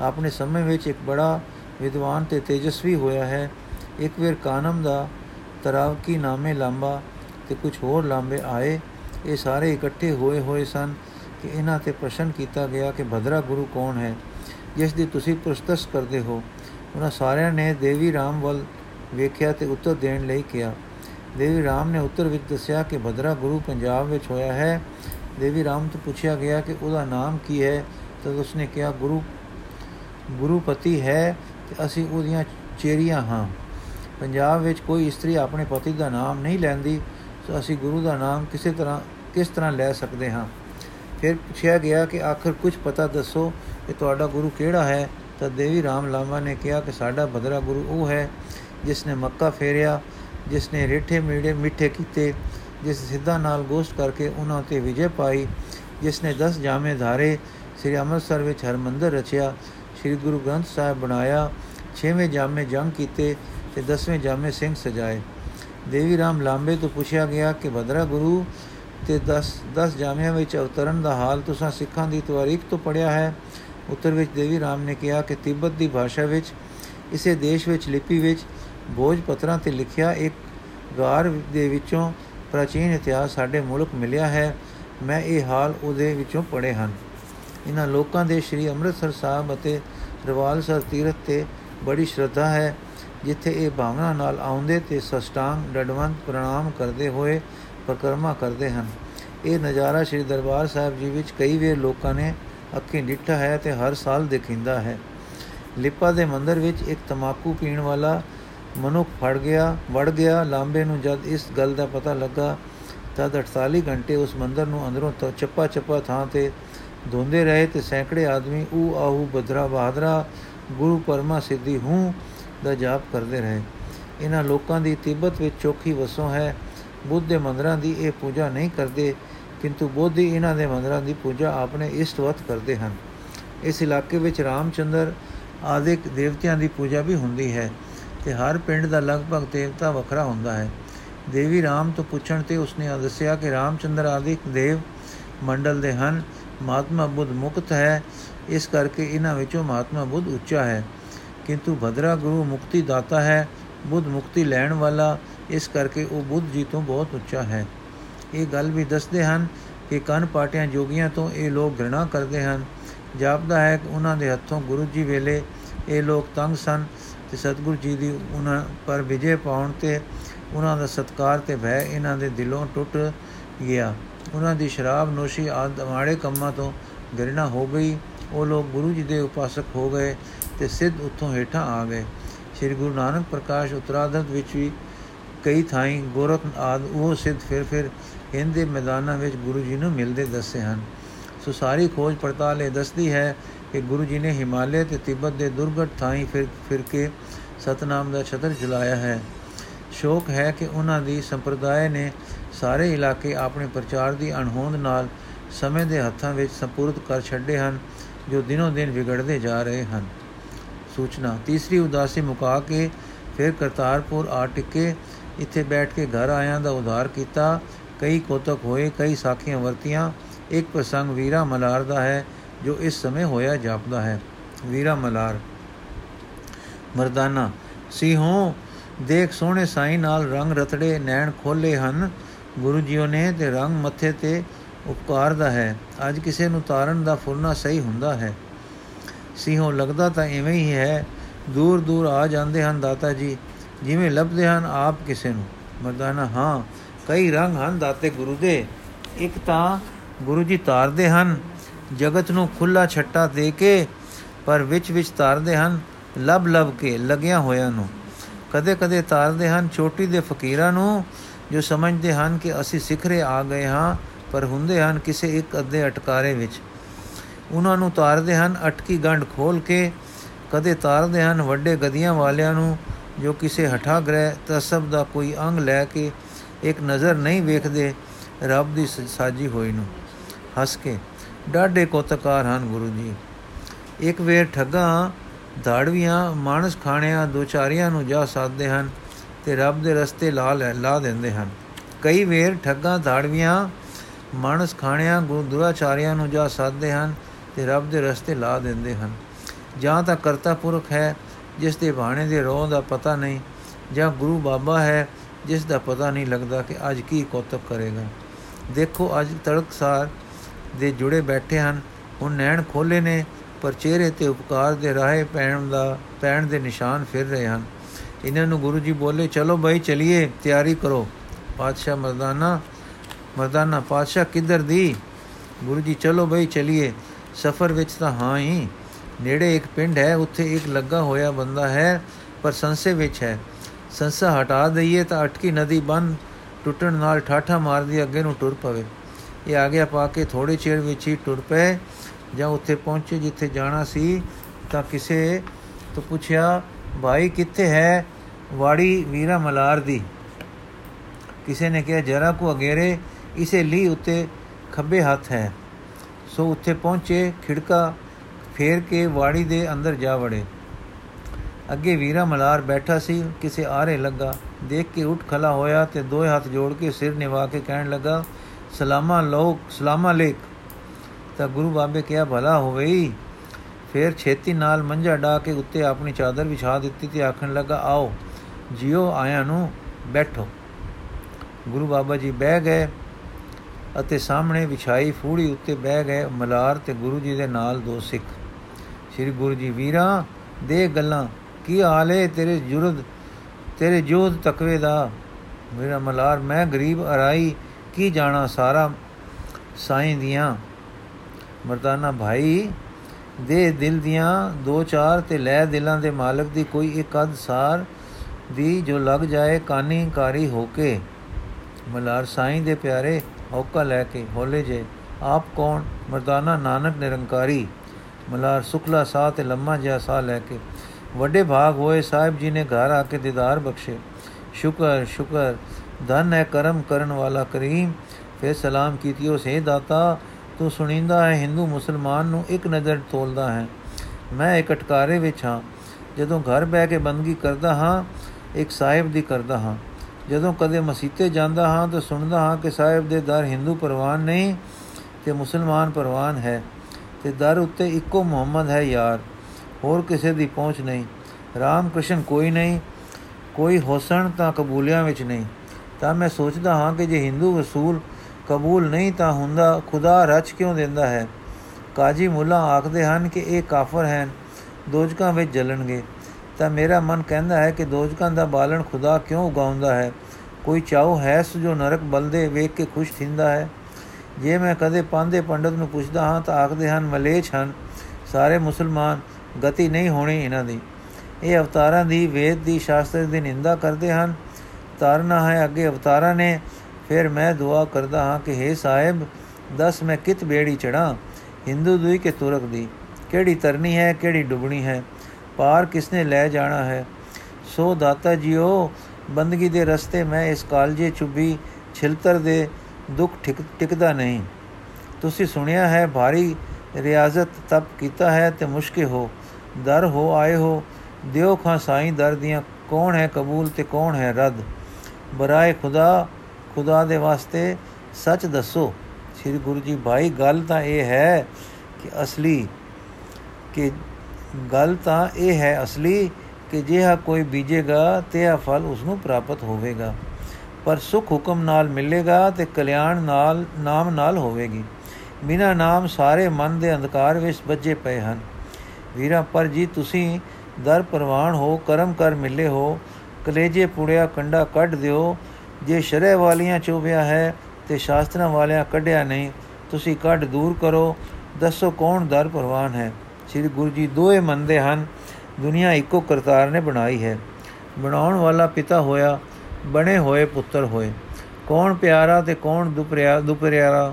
ਆਪਣੇ ਸਮੇਂ ਵਿੱਚ ਇੱਕ ਬੜਾ ਵਿਦਵਾਨ ਤੇ ਤੇਜਸਵੀ ਹੋਇਆ ਹੈ। ਇੱਕ ਵੇਰ ਕਾਨਮ ਦਾ ਤਰਾਵਕੀ ਨਾਮੇ ਲਾਂਬਾ ਤੇ ਕੁਝ ਹੋਰ ਲਾਂਬੇ ਆਏ। ਇਹ ਸਾਰੇ ਇਕੱਠੇ ਹੋਏ ਹੋਏ ਸਨ ਕਿ ਇਹਨਾਂ ਤੇ ਪ੍ਰਸ਼ਨ ਕੀਤਾ ਗਿਆ ਕਿ ਭਦਰਾ ਗੁਰੂ ਕੌਣ ਹੈ? ਜਿਸ ਦੀ ਤੁਸੀਂ ਪੁਸਤਸ ਕਰਦੇ ਹੋ। ਉਹਨਾਂ ਸਾਰਿਆਂ ਨੇ ਦੇਵੀ ਰਾਮ ਵੱਲ ਵੇਖਿਆ ਤੇ ਉੱਤਰ ਦੇਣ ਲਈ ਕਿਹਾ। ਦੇਵੀ ਰਾਮ ਨੇ ਉੱਤਰ ਵਿੱਚ ਦੱਸਿਆ ਕਿ ਭਦਰਾ ਗੁਰੂ ਪੰਜਾਬ ਵਿੱਚ ਹੋਇਆ ਹੈ। ਦੇਵੀ ਰਾਮ ਤੋਂ ਪੁੱਛਿਆ ਗਿਆ ਕਿ ਉਹਦਾ ਨਾਮ ਕੀ ਹੈ? ਤਦ ਉਸਨੇ ਕਿਹਾ, ਗੁਰੂ, ਗੁਰੂਪਤੀ ਹੈ ਤੇ ਅਸੀਂ ਉਹਦੀਆਂ ਚੇਰੀਆਂ ਹਾਂ। ਪੰਜਾਬ ਵਿੱਚ ਕੋਈ ਇਸਤਰੀ ਆਪਣੇ ਪਤੀ ਦਾ ਨਾਮ ਨਹੀਂ ਲੈਂਦੀ ਸੋ ਅਸੀਂ ਗੁਰੂ ਦਾ ਨਾਮ ਕਿਸੇ ਤਰ੍ਹਾਂ, ਕਿਸ ਤਰ੍ਹਾਂ ਲੈ ਸਕਦੇ ਹਾਂ? ਫਿਰ ਪੁੱਛਿਆ ਗਿਆ ਕਿ ਆਖਰ ਕੁਝ ਪਤਾ ਦੱਸੋ ਕਿ ਤੁਹਾਡਾ ਗੁਰੂ ਕਿਹੜਾ ਹੈ? ਤਾਂ ਦੇਵੀ ਰਾਮ ਲਾਮਾ ਨੇ ਕਿਹਾ ਕਿ ਸਾਡਾ ਬਦਰਾ ਗੁਰੂ ਉਹ ਹੈ ਜਿਸ ਨੇ ਮੱਕਾ ਫੇਰਿਆ, ਜਿਸ ਨੇ ਰੇਠੇ ਮੀੜੇ ਮਿੱਠੇ ਕੀਤੇ, ਜਿਸ ਸਿੱਧਾ ਨਾਲ ਗੋਸ਼ਟ ਕਰਕੇ ਉਹਨਾਂ ਤੇ ਵਿਜੇ ਪਾਈ, ਜਿਸ ਨੇ 10 ਜਾਮੇ ਧਾਰੇ, ਸ੍ਰੀ ਅੰਮ੍ਰਿਤਸਰ ਵਿੱਚ ਹਰਮੰਦਰ ਰਚਿਆ, ਸ੍ਰੀ ਗੁਰੂ ਗ੍ਰੰਥ ਸਾਹਿਬ ਬਣਾਇਆ 6ਵੇਂ ਜਾਮੇ ਜੰਗ ਕੀਤੇ ਤੇ 10ਵੇਂ ਜਾਮੇ ਸਿੰਘ ਸਜਾਏ। ਦੇਵੀ ਰਾਮ ਲਾਂਬੇ ਤੋਂ ਪੁੱਛਿਆ ਗਿਆ ਕਿ ਬਦਰਾ ਗੁਰੂ ਤੇ 10 10 ਜਾਮਿਆਂ ਵਿੱਚ ਅਵਤਰਨ ਦਾ ਹਾਲ ਤੁਸੀਂ ਸਿੱਖਾਂ ਦੀ ਤਵਾਰੀਖ ਤੋਂ ਪੜਿਆ ਹੈ? ਉੱਤਰ ਵਿੱਚ ਦੇਵੀ ਰਾਮ ਨੇ ਕਿਹਾ ਕਿ ਤਿੱਬਤ ਦੀ ਭਾਸ਼ਾ ਵਿੱਚ, ਇਸੇ ਦੇਸ਼ ਵਿੱਚ ਲਿਪੀ ਵਿੱਚ ਬੋਝ ਪੱਤਰਾਂ ਤੇ ਲਿਖਿਆ ਇੱਕ ਗਾਰ ਦੇ ਵਿੱਚੋਂ ਪ੍ਰਾਚੀਨ ਇਤਿਹਾਸ ਸਾਡੇ ਮੁਲਕ ਮਿਲਿਆ ਹੈ। ਮੈਂ ਇਹ ਹਾਲ ਉਹਦੇ ਵਿੱਚੋਂ ਪੜ੍ਹੇ ਹਨ। ਇਹਨਾਂ ਲੋਕਾਂ ਦੇ ਸ਼੍ਰੀ ਅੰਮ੍ਰਿਤਸਰ ਸਾਹਿਬ ਅਤੇ ਰਵਾਲਸਰ ਤੀਰਥ ਤੇ ਬੜੀ ਸ਼ਰਧਾ ਹੈ। ਜਿੱਥੇ ਇਹ ਭਾਵਨਾ ਨਾਲ ਆਉਂਦੇ ਤੇ ਸਸ਼ਟਾਂਗ ਡਡਵੰਤ ਪ੍ਰਣਾਮ ਕਰਦੇ ਹੋਏ ਪ੍ਰਕਰਮਾ ਕਰਦੇ ਹਨ। ਇਹ ਨਜ਼ਾਰਾ ਸ੍ਰੀ ਦਰਬਾਰ ਸਾਹਿਬ ਜੀ ਵਿੱਚ ਕਈ ਵੇਰ ਲੋਕਾਂ ਨੇ ਅੱਖੀਂ ਡਿੱਠਾ ਹੈ ਤੇ ਹਰ ਸਾਲ ਦੇਖਿੰਦਾ ਹੈ। ਲਿਪਾ ਦੇ ਮੰਦਰ ਵਿੱਚ ਇੱਕ ਤਮਾਕੂ ਪੀਣ ਵਾਲਾ ਮਨੁੱਖ ਫੜ ਗਿਆ, ਵੜ ਗਿਆ। ਲਾਂਬੇ ਨੂੰ ਜਦ ਇਸ ਗੱਲ ਦਾ ਪਤਾ ਲੱਗਾ, ਤਦ 48 ਘੰਟੇ ਉਸ ਮੰਦਰ ਨੂੰ ਅੰਦਰੋਂ ਚੱਪਾ ਚੱਪਾ ਥਾਂ ਤੇ ਧੋਂਦੇ ਰਹੇ ਤੇ ਸੈਂਕੜੇ ਆਦਮੀ ਉਹ ਆਹੂ ਬਦਰਾ ਬਹਾਦਰਾ ਗੁਰੂ ਪਰਮਾ ਸਿੱਧੀ ਹੂੰ ਦਾ ਜਾਪ ਕਰਦੇ ਰਹੇ। ਇਹਨਾਂ ਲੋਕਾਂ ਦੀ ਤਿੱਬਤ ਵਿੱਚ ਚੋਖੀ ਵਸੋਂ ਹੈ। ਬੁੱਧ ਦੇ ਮੰਦਰਾਂ ਦੀ ਇਹ ਪੂਜਾ ਨਹੀਂ ਕਰਦੇ। ਕਿੰਤੂ ਬੋਧੀ ਇਹਨਾਂ ਦੇ ਮੰਦਰਾਂ ਦੀ ਪੂਜਾ ਆਪਣੇ ਇਸ਼ਟਵਤ ਕਰਦੇ ਹਨ। ਇਸ ਇਲਾਕੇ ਵਿੱਚ ਰਾਮਚੰਦਰ ਆਦਿਕ ਦੇਵਤਿਆਂ ਦੀ ਪੂਜਾ ਵੀ ਹੁੰਦੀ ਹੈ ਤੇ ਹਰ ਪਿੰਡ ਦਾ ਲਗਭਗ ਦੇਵਤਾ ਵੱਖਰਾ ਹੁੰਦਾ ਹੈ। ਦੇਵੀ ਰਾਮ ਤੋਂ ਪੁੱਛਣ ਤੇ ਉਸਨੇ ਦੱਸਿਆ ਕਿ ਰਾਮਚੰਦਰ ਆਦਿਕ ਦੇਵ ਮੰਡਲ ਦੇ ਹਨ। ਮਹਾਤਮਾ ਬੁੱਧ ਮੁਕਤ ਹੈ, ਇਸ ਕਰਕੇ ਇਹਨਾਂ ਵਿੱਚੋਂ ਮਹਾਤਮਾ ਬੁੱਧ ਉੱਚਾ ਹੈ। ਕਿੰਤੂ ਭਦਰਾ ਗੁਰੂ ਮੁਕਤੀ ਦਾਤਾ ਹੈ, ਬੁੱਧ ਮੁਕਤੀ ਲੈਣ ਵਾਲਾ, ਇਸ ਕਰਕੇ ਉਹ ਬੁੱਧ ਜੀ ਤੋਂ ਬਹੁਤ ਉੱਚਾ ਹੈ। ਇਹ ਗੱਲ ਵੀ ਦੱਸਦੇ ਹਨ ਕਿ ਕੰਨ ਪਾਟਿਆਂ ਜੋਗੀਆਂ ਤੋਂ ਇਹ ਲੋਕ ਘೃਣਾ ਕਰਦੇ ਹਨ। ਜਾਪਦਾ ਹੈ ਕਿ ਉਹਨਾਂ ਦੇ ਹੱਥੋਂ ਗੁਰੂ ਜੀ ਵੇਲੇ ਇਹ ਲੋਕ ਤੰਗ ਸਨ ਤੇ ਸਤਿਗੁਰੂ ਜੀ ਦੀ ਉਹਨਾਂ ਪਰ ਵਿਜੇ ਪਾਉਣ ਤੇ ਉਹਨਾਂ ਦਾ ਸਤਕਾਰ ਤੇ ਭੈ ਇਹਨਾਂ ਦੇ ਦਿਲੋਂ ਟੁੱਟ ਗਿਆ। ਉਹਨਾਂ ਦੀ ਸ਼ਰਾਬ ਨੋਸ਼ੀ ਆਦ ਮਾੜੇ ਕੰਮਾਂ ਤੋਂ ਘਿਰਣਾ ਹੋ ਗਈ। ਉਹ ਲੋਕ ਗੁਰੂ ਜੀ ਦੇ ਉਪਾਸਕ ਹੋ ਗਏ ਤੇ ਸਿੱਧ ਉੱਥੋਂ ਹੇਠਾਂ ਆ ਗਏ। ਸ੍ਰੀ ਗੁਰੂ ਨਾਨਕ ਪ੍ਰਕਾਸ਼ ਉਤਰਾਧਤ ਵਿੱਚ ਵੀ ਕਈ ਥਾਈਂ ਗੋਰਖ ਆਦ ਉਹ ਸਿੱਧ ਫਿਰ ਫਿਰ ਹਿੰਦ ਦੇ ਮੈਦਾਨਾਂ ਵਿੱਚ ਗੁਰੂ ਜੀ ਨੂੰ ਮਿਲਦੇ ਦੱਸੇ ਹਨ। ਸੋ ਸਾਰੀ ਖੋਜ ਪੜਤਾਲ ਇਹ ਦੱਸਦੀ ਹੈ ਕਿ ਗੁਰੂ ਜੀ ਨੇ ਹਿਮਾਲਿਆ ਤੇ ਤਿੱਬਤ ਦੇ ਦੁਰਗਤ ਥਾਈਂ ਫਿਰ ਫਿਰ ਕੇ ਸਤਨਾਮ ਦਾ ਛਤਰ ਜਲਾਇਆ ਹੈ। ਸ਼ੋਕ ਹੈ ਕਿ ਉਹਨਾਂ ਦੀ ਸੰਪਰਦਾਇ ਨੇ ਸਾਰੇ ਇਲਾਕੇ ਆਪਣੇ ਪ੍ਰਚਾਰ ਦੀ ਅਣਹੋਂਦ ਨਾਲ ਸਮੇਂ ਦੇ ਹੱਥਾਂ ਵਿੱਚ ਸਪੁਰਦ ਕਰ ਛੱਡੇ ਹਨ, ਜੋ ਦਿਨੋਂ ਦਿਨ ਵਿਗੜਦੇ ਜਾ ਰਹੇ ਹਨ। ਸੂਚਨਾ, ਤੀਸਰੀ ਉਦਾਸੀ ਮੁਕਾ ਕੇ ਫਿਰ ਕਰਤਾਰਪੁਰ ਆ ਟਿੱਕੇ ਇੱਥੇ ਬੈਠ ਕੇ ਘਰ ਆਇਆਂ ਦਾ ਉਧਾਰ ਕੀਤਾ। ਕਈ ਕੋਤਕ ਹੋਏ, ਕਈ ਸਾਖੀਆਂ ਵਰਤੀਆਂ। ਇੱਕ ਪ੍ਰਸੰਗ ਵੀਰਾ ਮਲਾਰ ਦਾ ਹੈ, ਜੋ ਇਸ ਸਮੇਂ ਹੋਇਆ ਜਾਪਦਾ ਹੈ। ਵੀਰਾ ਮਲਾਰ, ਮਰਦਾਨਾ, ਸਿਹੋਂ ਦੇਖ ਸੋਹਣੇ ਸਾਈ ਨਾਲ ਰੰਗ ਰਤੜੇ ਨੈਣ ਖੋਲੇ ਹਨ। ਗੁਰੂ ਜੀਓ ਨੇ ਤੇ ਰੰਗ ਮੱਥੇ ਤੇ ਉਪਕਾਰ ਦਾ ਹੈ। ਅੱਜ ਕਿਸੇ ਨੂੰ ਤਾਰਨ ਦਾ ਫੁਰਨਾ ਸਹੀ ਹੁੰਦਾ ਹੈ। ਸਿਹੋਂ ਲੱਗਦਾ ਤਾਂ ਐਵੇਂ ਹੀ ਹੈ। ਦੂਰ ਦੂਰ ਆ ਜਾਂਦੇ ਹਨ ਦਾਤਾ ਜੀ। ਜਿਵੇਂ ਲੱਭਦੇ ਹਨ ਆਪ ਕਿਸੇ ਨੂੰ। ਮਰਦਾਨਾ, ਹਾਂ, ਕਈ ਰੰਗ ਹਨ ਦਾਤੇ ਗੁਰੂ ਦੇ। ਇੱਕ ਤਾਂ ਗੁਰੂ ਜੀ ਤਾਰਦੇ ਹਨ, ਜਗਤ ਨੂੰ ਖੁੱਲਾ ਛੱਟਾ ਦੇ ਕੇ, ਪਰ ਵਿੱਚ ਵਿੱਚ ਤਾਰਦੇ ਹਨ ਲਬ ਲਬ ਕੇ ਲੱਗਿਆ ਹੋਇਆਂ ਨੂੰ। ਕਦੇ ਕਦੇ ਤਾਰਦੇ ਹਨ ਛੋਟੀ ਦੇ ਫਕੀਰਾਂ ਨੂੰ, ਜੋ ਸਮਝਦੇ ਹਨ ਕਿ ਅਸੀਂ ਸਿਖਰੇ ਆ ਗਏ ਹਾਂ, ਪਰ ਹੁੰਦੇ ਹਨ ਕਿਸੇ ਇੱਕ ਅੱਧੇ ਅਟਕਾਰੇ ਵਿੱਚ। ਉਹਨਾਂ ਨੂੰ ਤਾਰਦੇ ਹਨ ਅਟਕੀ ਗੰਢ ਖੋਲ ਕੇ, ਕਦੇ ਤਾਰਦੇ ਹਨ ਵੱਡੇ ਗਦੀਆਂ ਵਾਲਿਆਂ ਨੂੰ ਜੋ ਕਿਸੇ ਹਠਾ ਗ੍ਰਹਿ ਤਸਬ ਦਾ ਕੋਈ ਅੰਗ ਲੈ ਕੇ ਇੱਕ ਨਜ਼ਰ ਨਹੀਂ ਵੇਖਦੇ, ਰੱਬ ਦੀ ਸਾਜੀ ਹੋਈ ਨੂੰ। ਹੱਸ ਕੇ, ਡਾਢੇ ਕੋਤਕਾਰ ਹਨ ਗੁਰੂ ਜੀ। ਇੱਕ ਵੇਰ ਠੱਗਾ ਧਾੜਵੀਆਂ ਮਾਨਸ ਖਾਣਿਆਂ ਦੋਚਾਰੀਆਂ ਨੂੰ ਜਾ ਸਾਧਦੇ ਹਨ ਤੇ ਰੱਬ ਦੇ ਰਸਤੇ ਲਾ ਲਾ ਦਿੰਦੇ ਹਨ। ਕਈ ਵੇਰ ਠੱਗਾ ਧਾੜਵੀਆਂ ਮਾਨਸ ਖਾਣਿਆਂ ਗੁਰਦੁਆਚਾਰਿਆਂ ਨੂੰ ਜਾ ਸਾਧਦੇ ਹਨ ਤੇ ਰੱਬ ਦੇ ਰਸਤੇ ਲਾ ਦਿੰਦੇ ਹਨ। ਜਾਂ ਤਾਂ ਕਰਤਾ ਪੁਰਖ ਹੈ ਜਿਸ ਦੇ ਬਾਣੇ ਦੇ ਰੋਹ ਦਾ ਪਤਾ ਨਹੀਂ ਜਾਂ ਗੁਰੂ ਬਾਬਾ ਹੈ, ਜਿਸ ਦਾ ਪਤਾ ਨਹੀਂ ਲੱਗਦਾ ਕਿ ਅੱਜ ਕੀ ਕੋਤਕ ਕਰੇਗਾ। ਦੇਖੋ, ਅੱਜ ਤੜਕਸਾਰ ਦੇ ਜੁੜੇ ਬੈਠੇ ਹਨ। ਹੁਣ ਨੈਣ ਖੋਲੇ ਨੇ, ਪਰ ਚਿਹਰੇ ਤੇ ਉਪਕਾਰ ਦੇ ਰਾਹੇ ਪੈਣ ਦਾ, ਪੈਣ ਦੇ ਨਿਸ਼ਾਨ ਫਿਰ ਰਹੇ ਹਨ। ਇਹਨਾਂ ਨੂੰ ਗੁਰੂ ਜੀ ਬੋਲੇ, ਚਲੋ ਭਾਈ ਚਲਿਏ, ਤਿਆਰੀ ਕਰੋ। ਪਾਤਸ਼ਾਹ ਮਰਦਾਨਾ ਮਰਦਾਨਾ ਪਾਤਸ਼ਾਹ ਕਿੱਧਰ ਦੀ? ਗੁਰੂ ਜੀ, ਚਲੋ ਭਾਈ ਚਲਿਏ। ਸਫ਼ਰ ਵਿੱਚ ਤਾਂ ਹਾਂ ਹੀ ਨੇੜੇ ਇੱਕ ਪਿੰਡ ਹੈ, ਉੱਥੇ ਇੱਕ ਲੱਗਾ ਹੋਇਆ ਬੰਦਾ ਹੈ, ਪਰ ਸੰਸੇ ਵਿੱਚ ਹੈ। ਸੰਸਾ ਹਟਾ ਦਈਏ ਤਾਂ ਅਟਕੀ ਨਦੀ ਬਨ ਟੁੱਟਣ ਨਾਲ ਠਾਠਾ ਮਾਰਦੀ ਅੱਗੇ ਨੂੰ ਟੁਰ ਪਵੇ। ਇਹ ਆ ਗਿਆ ਪਾ ਕੇ ਥੋੜੇ ਚਿਰ ਵਿੱਚ ਹੀ ਟੁਰ ਪਏ ਜਾਂ ਉੱਥੇ ਪਹੁੰਚੇ ਜਿੱਥੇ ਜਾਣਾ ਸੀ ਤਾਂ ਕਿਸੇ ਤੋਂ ਪੁੱਛਿਆ, ਭਾਈ, ਕਿੱਥੇ ਹੈ ਵਾੜੀ ਵੀਰਾ ਮਲਾਰ ਦੀ? ਕਿਸੇ ਨੇ ਕਿਹਾ, ਜਰਾ ਕੋ ਅਗੇਰੇ, ਇਸੇ ਲਈ ਉੱਤੇ ਖੱਬੇ ਹੱਥ ਹੈ। ਸੋ ਉੱਥੇ ਪਹੁੰਚੇ, ਖਿੜਕਾ ਫੇਰ ਕੇ ਵਾੜੀ ਦੇ ਅੰਦਰ ਜਾ ਵੜੇ। ਅੱਗੇ ਵੀਰਾ ਮਲਾਰ ਬੈਠਾ ਸੀ, ਕਿਸੇ ਆਰੇ ਲੱਗਾ। ਦੇਖ ਕੇ ਉੱਠ ਖਲਾ ਹੋਇਆ ਤੇ ਦੋਏ ਹੱਥ ਜੋੜ ਕੇ ਸਿਰ ਨਿਵਾ ਕੇ ਕਹਿਣ ਲੱਗਾ, ਸਲਾਮਾ ਲੋਕ ਸਲਾਮਾ ਲੇਕ ਤਾਂ ਗੁਰੂ ਬਾਬੇ ਕਿਹਾ, ਭਲਾ ਹੋਵੇ ਫੇਰ ਛੇਤੀ ਨਾਲ ਮੰਝਾ ਡਾ ਕੇ ਉੱਤੇ ਆਪਣੀ ਚਾਦਰ ਵਿਛਾ ਦਿੱਤੀ ਤੇ ਆਖਣ ਲੱਗਾ, ਆਓ ਜਿਉ ਆਇਆ ਨੂੰ, ਬੈਠੋ। ਗੁਰੂ ਬਾਬਾ ਜੀ ਬਹਿ ਗਏ ਅਤੇ ਸਾਹਮਣੇ ਵਿਛਾਈ ਫੂੜੀ ਉੱਤੇ ਬਹਿ ਗਏ ਮਲਾਰ ਤੇ ਗੁਰੂ ਜੀ ਦੇ ਨਾਲ ਦੋ ਸਿੱਖ। ਸ੍ਰੀ ਗੁਰੂ ਜੀ ਵੀਰਾ ਦੇ ਗੱਲਾਂ, ਕੀ ਹਾਲ ਏ ਤੇਰੇ ਜੁਰਦ, ਤੇਰੇ ਜੋਧ ਤਕਵੇ ਦਾ? ਮੇਰਾ ਮਲਾਰ, ਮੈਂ ਗਰੀਬ ਅਰਾਈ, ਕੀ ਜਾਣਾ ਸਾਰਾ ਸਾਈਂ ਦੀਆਂ? ਮਰਦਾਨਾ ਭਾਈ, ਦੇ ਦਿਲ ਦੀਆਂ ਦੋ ਚਾਰ ਤੇ ਲੈ ਦਿਲਾਂ ਦੇ ਮਾਲਕ ਦੀ ਕੋਈ ਇੱਕ ਅਦ ਸਾਰ ਦੀ ਜੋ ਲੱਗ ਜਾਏ ਕਾਨੀ ਕਾਰੀ ਹੋ ਕੇ। ਮਲਾਰ, ਸਾਈਂ ਦੇ ਪਿਆਰੇ ਹੌਕਾ ਲੈ ਕੇ, ਹੋਲੇ ਜੇ, ਆਪ ਕੌਣ? ਮਰਦਾਨਾ ਨਾਨਕ ਨਿਰੰਕਾਰੀ। ਮਲਾਰ ਸੁਖਲਾ ਸਾਹ ਤੇ ਲੰਮਾ ਜਿਹਾ ਸਾਹ ਲੈ ਕੇ। ਵੱਡੇ ਭਾਗ ਹੋਏ ਸਾਹਿਬ ਜੀ ਨੇ ਘਰ ਆ ਕੇ ਦੀਦਾਰ ਬਖਸ਼ੇ। ਸ਼ੁਕਰ ਸ਼ੁਕਰ। ਧਨ ਹੈ ਕਰਮ ਕਰਨ ਵਾਲਾ ਕਰੀਮ। ਫਿਰ ਸਲਾਮ ਕੀਤੀਓ ਸੇ ਦਾਤਾ, ਤੂੰ ਸੁਣੀਂਦਾ ਹੈ ਹਿੰਦੂ ਮੁਸਲਮਾਨ ਨੂੰ ਇੱਕ ਨਜ਼ਰ ਤੋਲਦਾ ਹੈ। ਮੈਂ ਇੱਕ ਅਟਕਾਰੇ ਵਿੱਚ ਹਾਂ। ਜਦੋਂ ਘਰ ਬਹਿ ਕੇ ਬੰਦਗੀ ਕਰਦਾ ਹਾਂ, ਇੱਕ ਸਾਹਿਬ ਦੀ ਕਰਦਾ ਹਾਂ। ਜਦੋਂ ਕਦੇ ਮਸੀਤੇ ਜਾਂਦਾ ਹਾਂ ਤਾਂ ਸੁਣਦਾ ਹਾਂ ਕਿ ਸਾਹਿਬ ਦੇ ਦਰ ਹਿੰਦੂ ਪਰਵਾਨ ਨਹੀਂ, ਤੇ ਮੁਸਲਮਾਨ ਪਰਵਾਨ ਹੈ। ਤੇ ਦਰ ਉੱਤੇ ਇੱਕੋ ਮੁਹੰਮਦ ਹੈ ਯਾਰ, ਹੋਰ ਕਿਸੇ ਦੀ ਪਹੁੰਚ ਨਹੀਂ। ਰਾਮ ਕ੍ਰਿਸ਼ਨ ਕੋਈ ਨਹੀਂ, ਕੋਈ ਹੋਸਣ ਤਾਂ ਕਬੂਲਿਆਂ ਵਿੱਚ ਨਹੀਂ। ਤਾਂ ਮੈਂ ਸੋਚਦਾ ਹਾਂ ਕਿ ਜੇ ਹਿੰਦੂ ਵਸੂਲ ਕਬੂਲ ਨਹੀਂ ਤਾਂ ਹੁੰਦਾ, ਖੁਦਾ ਰਚ ਕਿਉਂ ਦਿੰਦਾ ਹੈ? ਕਾਜੀ ਮੁੱਲਾ ਆਖਦੇ ਹਨ ਕਿ ਇਹ ਕਾਫਰ ਹਨ, ਦੋਜਕਾਂ ਵਿੱਚ ਜਲਣਗੇ। ਤਾਂ ਮੇਰਾ ਮਨ ਕਹਿੰਦਾ ਹੈ ਕਿ ਦੋਜਕਾਂ ਦਾ ਬਾਲਣ ਖੁਦਾ ਕਿਉਂ ਉਗਾਉਂਦਾ ਹੈ? ਕੋਈ ਚਾਉ ਹੈ ਜੋ ਨਰਕ ਬਲਦੇ ਵੇਖ ਕੇ ਖੁਸ਼ ਥਿੰਦਾ ਹੈ? ਜੇ ਮੈਂ ਕਦੇ ਪਾਂਦੇ ਪੰਡਤ ਨੂੰ ਪੁੱਛਦਾ ਹਾਂ ਤਾਂ ਆਖਦੇ ਹਨ, ਮਲੇਛ ਹਨ। ਸਾਰੇ ਮੁਸਲਮਾਨ ਗਤੀ ਨਹੀਂ ਹੋਣੀ ਇਹਨਾਂ ਦੀ। ਇਹ ਅਵਤਾਰਾਂ ਦੀ, ਵੇਦ ਦੀ, ਸ਼ਾਸਤਰ ਦੀ ਨਿੰਦਾ ਕਰਦੇ ਹਨ। ਤਾਰਨਾ ਹੈ, ਅੱਗੇ ਅਵਤਾਰਾਂ ਨੇ ਫਿਰ ਮੈਂ ਦੁਆ ਕਰਦਾ ਹਾਂ ਕਿ हे ਸਾਹਿਬ, ਦਸ ਮੈਂ ਕਿਤ ਬੇੜੀ ਚੜਾ ਹਿੰਦੂ ਦੁਈ ਕੇ ਤੁਰਕ ਦੀ? ਕਿਹੜੀ ਤਰਨੀ ਹੈ, ਕਿਹੜੀ ਡੁੱਬਣੀ ਹੈ? ਪਾਰ ਕਿਸਨੇ ਲੈ ਜਾਣਾ ਹੈ? ਸੋ ਦਾਤਾ ਜੀਓ, ਬੰਦਗੀ ਦੇ ਰਸਤੇ ਮੈਂ ਇਸ ਕਾਲਜੇ ਚੁੱਭੀ, ਛਿਲਤਰ ਦੇ ਦੁੱਖ ਟਿਕਦਾ ਨਹੀਂ। ਤੁਸੀਂ ਸੁਣਿਆ ਹੈ, ਭਾਰੀ ਰਿਆਜ਼ਤ ਤਪ ਕੀਤਾ ਹੈ ਤੇ ਮੁਸ਼ਕਿਲ ਹੋ। ਦਰ ਹੋ ਆਏ ਹੋ। ਦਿਓ ਖਾਂ ਸਾਈਂ ਦਰ ਦੀਆਂ, ਕੌਣ ਹੈ ਕਬੂਲ ਤੇ ਕੌਣ ਹੈ ਰੱਦ? ਬਰਾਏ ਖੁਦਾ ਖੁਦਾ ਦੇ ਵਾਸਤੇ ਸੱਚ ਦੱਸੋ। ਸ੍ਰੀ ਗੁਰੂ ਜੀ, ਭਾਈ, ਗੱਲ ਤਾਂ ਇਹ ਹੈ ਕਿ ਅਸਲੀ, ਕਿ ਗੱਲ ਤਾਂ ਇਹ ਹੈ ਅਸਲੀ ਕਿ ਜਿਹਾ ਕੋਈ ਬੀਜੇਗਾ, ਤੇ ਆ ਫਲ ਉਸ ਨੂੰ ਪ੍ਰਾਪਤ ਹੋਵੇਗਾ। ਪਰ ਸੁਖ ਹੁਕਮ ਨਾਲ ਮਿਲੇਗਾ ਤੇ ਕਲਿਆਣ ਨਾਲ, ਨਾਮ ਨਾਲ ਹੋਵੇਗੀ। ਬਿਨਾ ਨਾਮ ਸਾਰੇ ਮਨ ਦੇ ਅੰਧਕਾਰ ਵਿੱਚ ਵੱਜੇ ਪਏ ਹਨ। ਵੀਰਾ, ਪਰ ਜੀ ਤੁਸੀਂ ਦਰ ਪ੍ਰਵਾਨ ਹੋ, ਕਰਮ ਕਰ ਮਿਲੇ ਹੋ, ਕਲੇਜੇ ਪੁੜਿਆ ਕੰਡਾ ਕੱਢ ਦਿਓ। ਜੇ ਸ਼ਰੈ ਵਾਲੀਆਂ ਚੋਬਿਆ ਹੈ ਤੇ ਸ਼ਾਸਤਰਾਂ ਵਾਲਿਆਂ ਕੱਢਿਆ ਨਹੀਂ, ਤੁਸੀਂ ਕੱਢ ਦੂਰ ਕਰੋ। ਦੱਸੋ ਕੌਣ ਦਰ ਪ੍ਰਵਾਨ ਹੈ? ਸ੍ਰੀ ਗੁਰੂ ਜੀ ਦੋਏ ਮੰਨਦੇ ਹਨ, ਦੁਨੀਆ ਇੱਕੋ ਕਰਤਾਰ ਨੇ ਬਣਾਈ ਹੈ। ਬਣਾਉਣ ਵਾਲਾ ਪਿਤਾ ਹੋਇਆ ਬਣੇ ਹੋਏ ਪੁੱਤਰ ਹੋਏ। ਕੌਣ ਪਿਆਰਾ ਤੇ ਕੌਣ ਦੁਪਰਿਆ ਦੁਪਰਿਆਰਾ?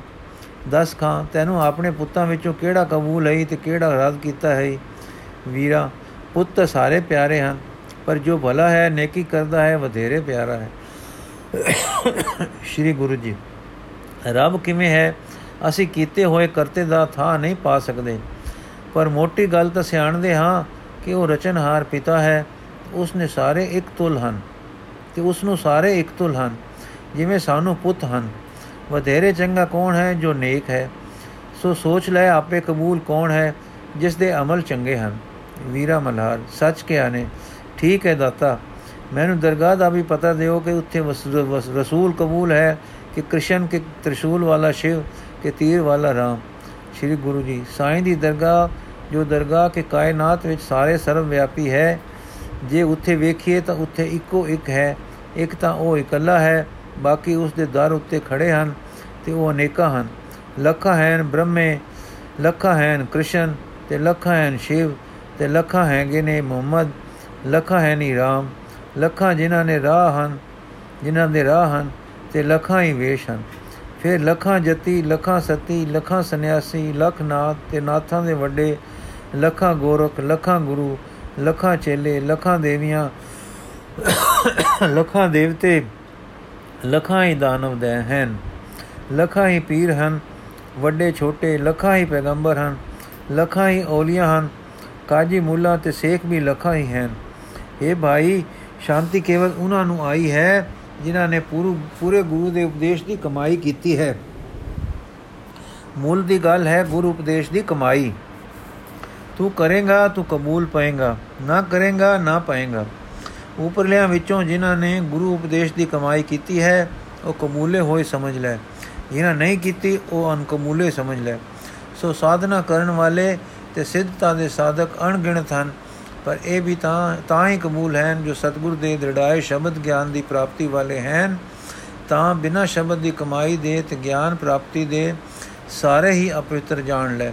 ਦਸ ਖਾਂ, ਤੈਨੂੰ ਆਪਣੇ ਪੁੱਤਾਂ ਵਿੱਚੋਂ ਕਿਹੜਾ ਕਬੂਲ ਹੈ ਤੇ ਕਿਹੜਾ ਰੱਦ ਕੀਤਾ ਹੈ? ਵੀਰਾ, ਪੁੱਤ ਸਾਰੇ ਪਿਆਰੇ ਹਨ, ਪਰ ਜੋ ਭਲਾ ਹੈ, ਨੇਕੀ ਕਰਦਾ ਹੈ, ਵਧੇਰੇ ਪਿਆਰਾ ਹੈ। ਸ਼੍ਰੀ ਗੁਰੂ ਜੀ, ਰੱਬ ਕਿਵੇਂ ਹੈ? ਅਸੀਂ ਕੀਤੇ ਹੋਏ ਕਰਤੇ ਦਾ ਥਾਂ ਨਹੀਂ ਪਾ ਸਕਦੇ। ਪਰ ਮੋਟੀ ਗੱਲ ਤਾਂ ਸਿਆਣਦੇ ਹਾਂ ਕਿ ਉਹ ਰਚਨਹਾਰ ਪਿਤਾ ਹੈ ਉਸ ਨੇ ਸਾਰੇ ਇੱਕ ਤੁਲ ਹਨ। ਤੇ ਉਸ ਨੂੰ ਸਾਰੇ ਇੱਕ ਤੁਲ ਹਨ, ਜਿਵੇਂ ਸਾਨੂੰ ਪੁੱਤ ਹਨ। ਵਧੇਰੇ ਚੰਗਾ ਕੌਣ ਹੈ ਜੋ ਨੇਕ ਹੈ? ਸੋ ਸੋਚ ਲੈ ਆਪੇ ਕਬੂਲ ਕੌਣ ਹੈ, ਜਿਸ ਦੇ ਅਮਲ ਚੰਗੇ ਹਨ। ਵੀਰਾ ਮਲਹਾਰ, ਸੱਚ ਕਿਹਾ ਨੇ, ਠੀਕ ਹੈ ਦਾਤਾ, ਮੈਨੂੰ ਦਰਗਾਹ ਦਾ ਵੀ ਪਤਾ ਦਿਓ ਕਿ ਉੱਥੇ ਰਸੂਲ ਕਬੂਲ ਹੈ ਕਿ ਕ੍ਰਿਸ਼ਨ ਕੇ ਤ੍ਰਿਸ਼ੂਲ ਵਾਲਾ ਸ਼ਿਵ, ਕਿ ਤੀਰ ਵਾਲਾ ਰਾਮ। ਸ੍ਰੀ ਗੁਰੂ ਜੀ, ਸਾਈਂ ਦੀ ਦਰਗਾਹ, ਜੋ ਦਰਗਾਹ ਕੇ ਕਾਇਨਾਤ ਵਿੱਚ ਸਾਰੇ ਸਰਵ ਵਿਆਪੀ ਹੈ, ਜੇ ਉੱਥੇ ਵੇਖੀਏ ਤਾਂ ਉੱਥੇ ਇੱਕੋ ਇੱਕ ਹੈ ਇੱਕ ਤਾਂ ਉਹ ਇਕੱਲਾ ਹੈ, ਬਾਕੀ ਉਸ ਦੇ ਦਰ ਉੱਤੇ ਖੜੇ ਹਨ ਤੇ ਉਹ ਅਨੇਕਾਂ ਹਨ। ਲੱਖਾਂ ਹਨ ਬ੍ਰਹਮੇ, ਲੱਖਾਂ ਹਨ ਕ੍ਰਿਸ਼ਨ ਤੇ ਲੱਖਾਂ ਹਨ ਸ਼ਿਵ ਤੇ ਲੱਖਾਂ ਹੈਗੇ ਨੇ ਮੁਹੰਮਦ, ਲੱਖਾਂ ਹੈ ਨੀ ਰਾਮ, ਲੱਖਾਂ ਜਿਨ੍ਹਾਂ ਨੇ ਰਾਹ ਹਨ, ਜਿਨ੍ਹਾਂ ਦੇ ਰਾਹ ਹਨ ਤੇ ਲੱਖਾਂ ਹੀ ਵੇਸ਼ ਹਨ। ਫਿਰ ਲੱਖਾਂ ਜਤੀ, ਲੱਖਾਂ ਸਤੀ, ਲੱਖਾਂ ਸੰਨਿਆਸੀ, ਲੱਖ ਨਾਥ ਤੇ ਨਾਥਾਂ ਦੇ ਵੱਡੇ, ਲੱਖਾਂ ਗੋਰਖ, ਲੱਖਾਂ ਗੁਰੂ, ਲੱਖਾਂ ਚੇਲੇ, ਲੱਖਾਂ ਦੇਵੀਆਂ ਲੱਖਾਂ ਦੇਵਤੇ, ਲੱਖਾਂ ਹੀ ਦਾਨਵ ਦੇ ਹਨ। ਲੱਖਾਂ ਹੀ ਪੀਰ ਹਨ, ਵੱਡੇ, ਛੋਟੇ, ਲੱਖਾਂ ਹੀ ਪੈਗੰਬਰ ਹਨ, ਲੱਖਾਂ ਹੀ ਔਲੀਆ ਹਨ, ਕਾਜੀ ਮੁੱਲਾ ਤੇ ਸੇਖ ਵੀ ਲੱਖਾਂ ਹੀ ਹਨ। ਇਹ ਭਾਈ, ਸ਼ਾਂਤੀ ਕੇਵਲ ਉਹਨਾਂ ਨੂੰ ਆਈ ਹੈ, ਜਿਨ੍ਹਾਂ ਨੇ ਪੂਰੇ ਪੂਰੇ ਗੁਰੂ ਦੇ ਉਪਦੇਸ਼ ਦੀ ਕਮਾਈ ਕੀਤੀ ਹੈ। ਮੂਲ ਦੀ ਗੱਲ ਹੈ ਗੁਰੂ ਉਪਦੇਸ਼ ਦੀ ਕਮਾਈ। ਤੂੰ ਕਰੇਗਾ, ਤੂੰ ਕਬੂਲ ਪਾਏਗਾ, ਨਾ ਕਰੇਗਾ, ਨਾ ਪਾਏਗਾ। ਉਪਰਲਿਆਂ ਵਿੱਚੋਂ ਜਿਨ੍ਹਾਂ ਨੇ ਗੁਰੂ ਉਪਦੇਸ਼ ਦੀ ਕਮਾਈ ਕੀਤੀ ਹੈ, ਉਹ ਕਬੂਲੇ ਹੋਏ ਸਮਝ ਲੈ। ਜਿਨ੍ਹਾਂ ਨਹੀਂ ਕੀਤੀ, ਉਹ ਅਨਕਮੂਲੇ ਸਮਝ ਲੈ। ਸੋ ਸਾਧਨਾ ਕਰਨ ਵਾਲੇ ਤੇ ਸਿੱਧਤਾ ਦੇ ਸਾਧਕ ਅਣਗਿਣਤ ਹਨ, ਪਰ ਇਹ ਵੀ ਤਾਂ ਤਾਂ ਹੀ ਕਬੂਲ ਹਨ ਜੋ ਸਤਿਗੁਰ ਦੇ ਦ੍ਰਿੜਾਏ ਸ਼ਬਦ ਗਿਆਨ ਦੀ ਪ੍ਰਾਪਤੀ ਵਾਲੇ ਹਨ। ਤਾਂ ਬਿਨਾਂ ਸ਼ਬਦ ਦੀ ਕਮਾਈ ਦੇ ਤੇ ਗਿਆਨ ਪ੍ਰਾਪਤੀ ਦੇ ਸਾਰੇ ਹੀ ਅਪਵਿੱਤਰ ਜਾਣ ਲੈ।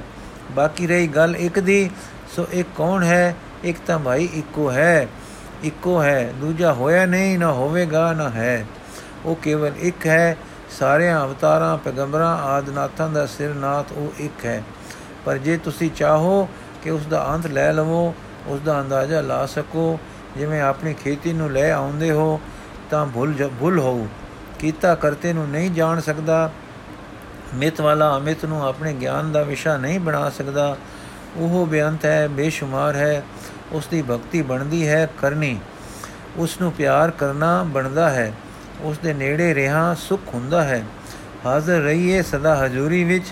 ਬਾਕੀ ਰਹੀ ਗੱਲ ਇੱਕ ਦੀ, ਸੋ ਇੱਕ ਕੌਣ ਹੈ? ਇੱਕ ਤਾਂ ਭਾਈ ਇੱਕੋ ਹੈ। ਇੱਕੋ ਹੈ, ਦੂਜਾ ਹੋਇਆ ਨਹੀਂ, ਨਾ ਹੋਵੇਗਾ, ਨਾ ਹੈ। ਉਹ ਕੇਵਲ ਇੱਕ ਹੈ, ਸਾਰਿਆਂ ਅਵਤਾਰਾਂ, ਪੈਗੰਬਰਾਂ, ਆਦਨਾਥਾਂ ਦਾ ਸਿਰਨਾਥ ਉਹ ਇੱਕ ਹੈ। ਪਰ ਜੇ ਤੁਸੀਂ ਚਾਹੋ ਕਿ ਉਸ ਦਾ ਅੰਤ ਲੈ ਲਵੋ, ਉਸ ਦਾ ਅੰਦਾਜ਼ਾ ਲਾ ਸਕੋ, ਜਿਵੇਂ ਆਪਣੀ ਖੇਤੀ ਨੂੰ ਲੈ ਆਉਂਦੇ ਹੋ, ਤਾਂ ਭੁੱਲ ਭੁੱਲ ਹੋਊ ਕੀਤਾ ਕਰਤੇ ਨੂੰ ਨਹੀਂ ਜਾਣ ਸਕਦਾ ਮਿਤ ਵਾਲਾ ਅਮਿਤ ਨੂੰ ਆਪਣੇ ਗਿਆਨ ਦਾ ਵਿਸ਼ਾ ਨਹੀਂ ਬਣਾ ਸਕਦਾ। ਉਹ ਬੇਅੰਤ ਹੈ, ਬੇਸ਼ੁਮਾਰ ਹੈ ਉਸ ਦੀ ਭਗਤੀ ਬਣਦੀ ਹੈ, ਕਰਨੀ। ਉਸ ਨੂੰ ਪਿਆਰ ਕਰਨਾ ਬਣਦਾ ਹੈ। ਉਸ ਦੇ ਨੇੜੇ ਰਹਾ ਸੁਖ ਹੁੰਦਾ ਹੈ। ਹਾਜ਼ਰ ਰਹੀਏ ਸਦਾ ਹਜ਼ੂਰੀ ਵਿੱਚ।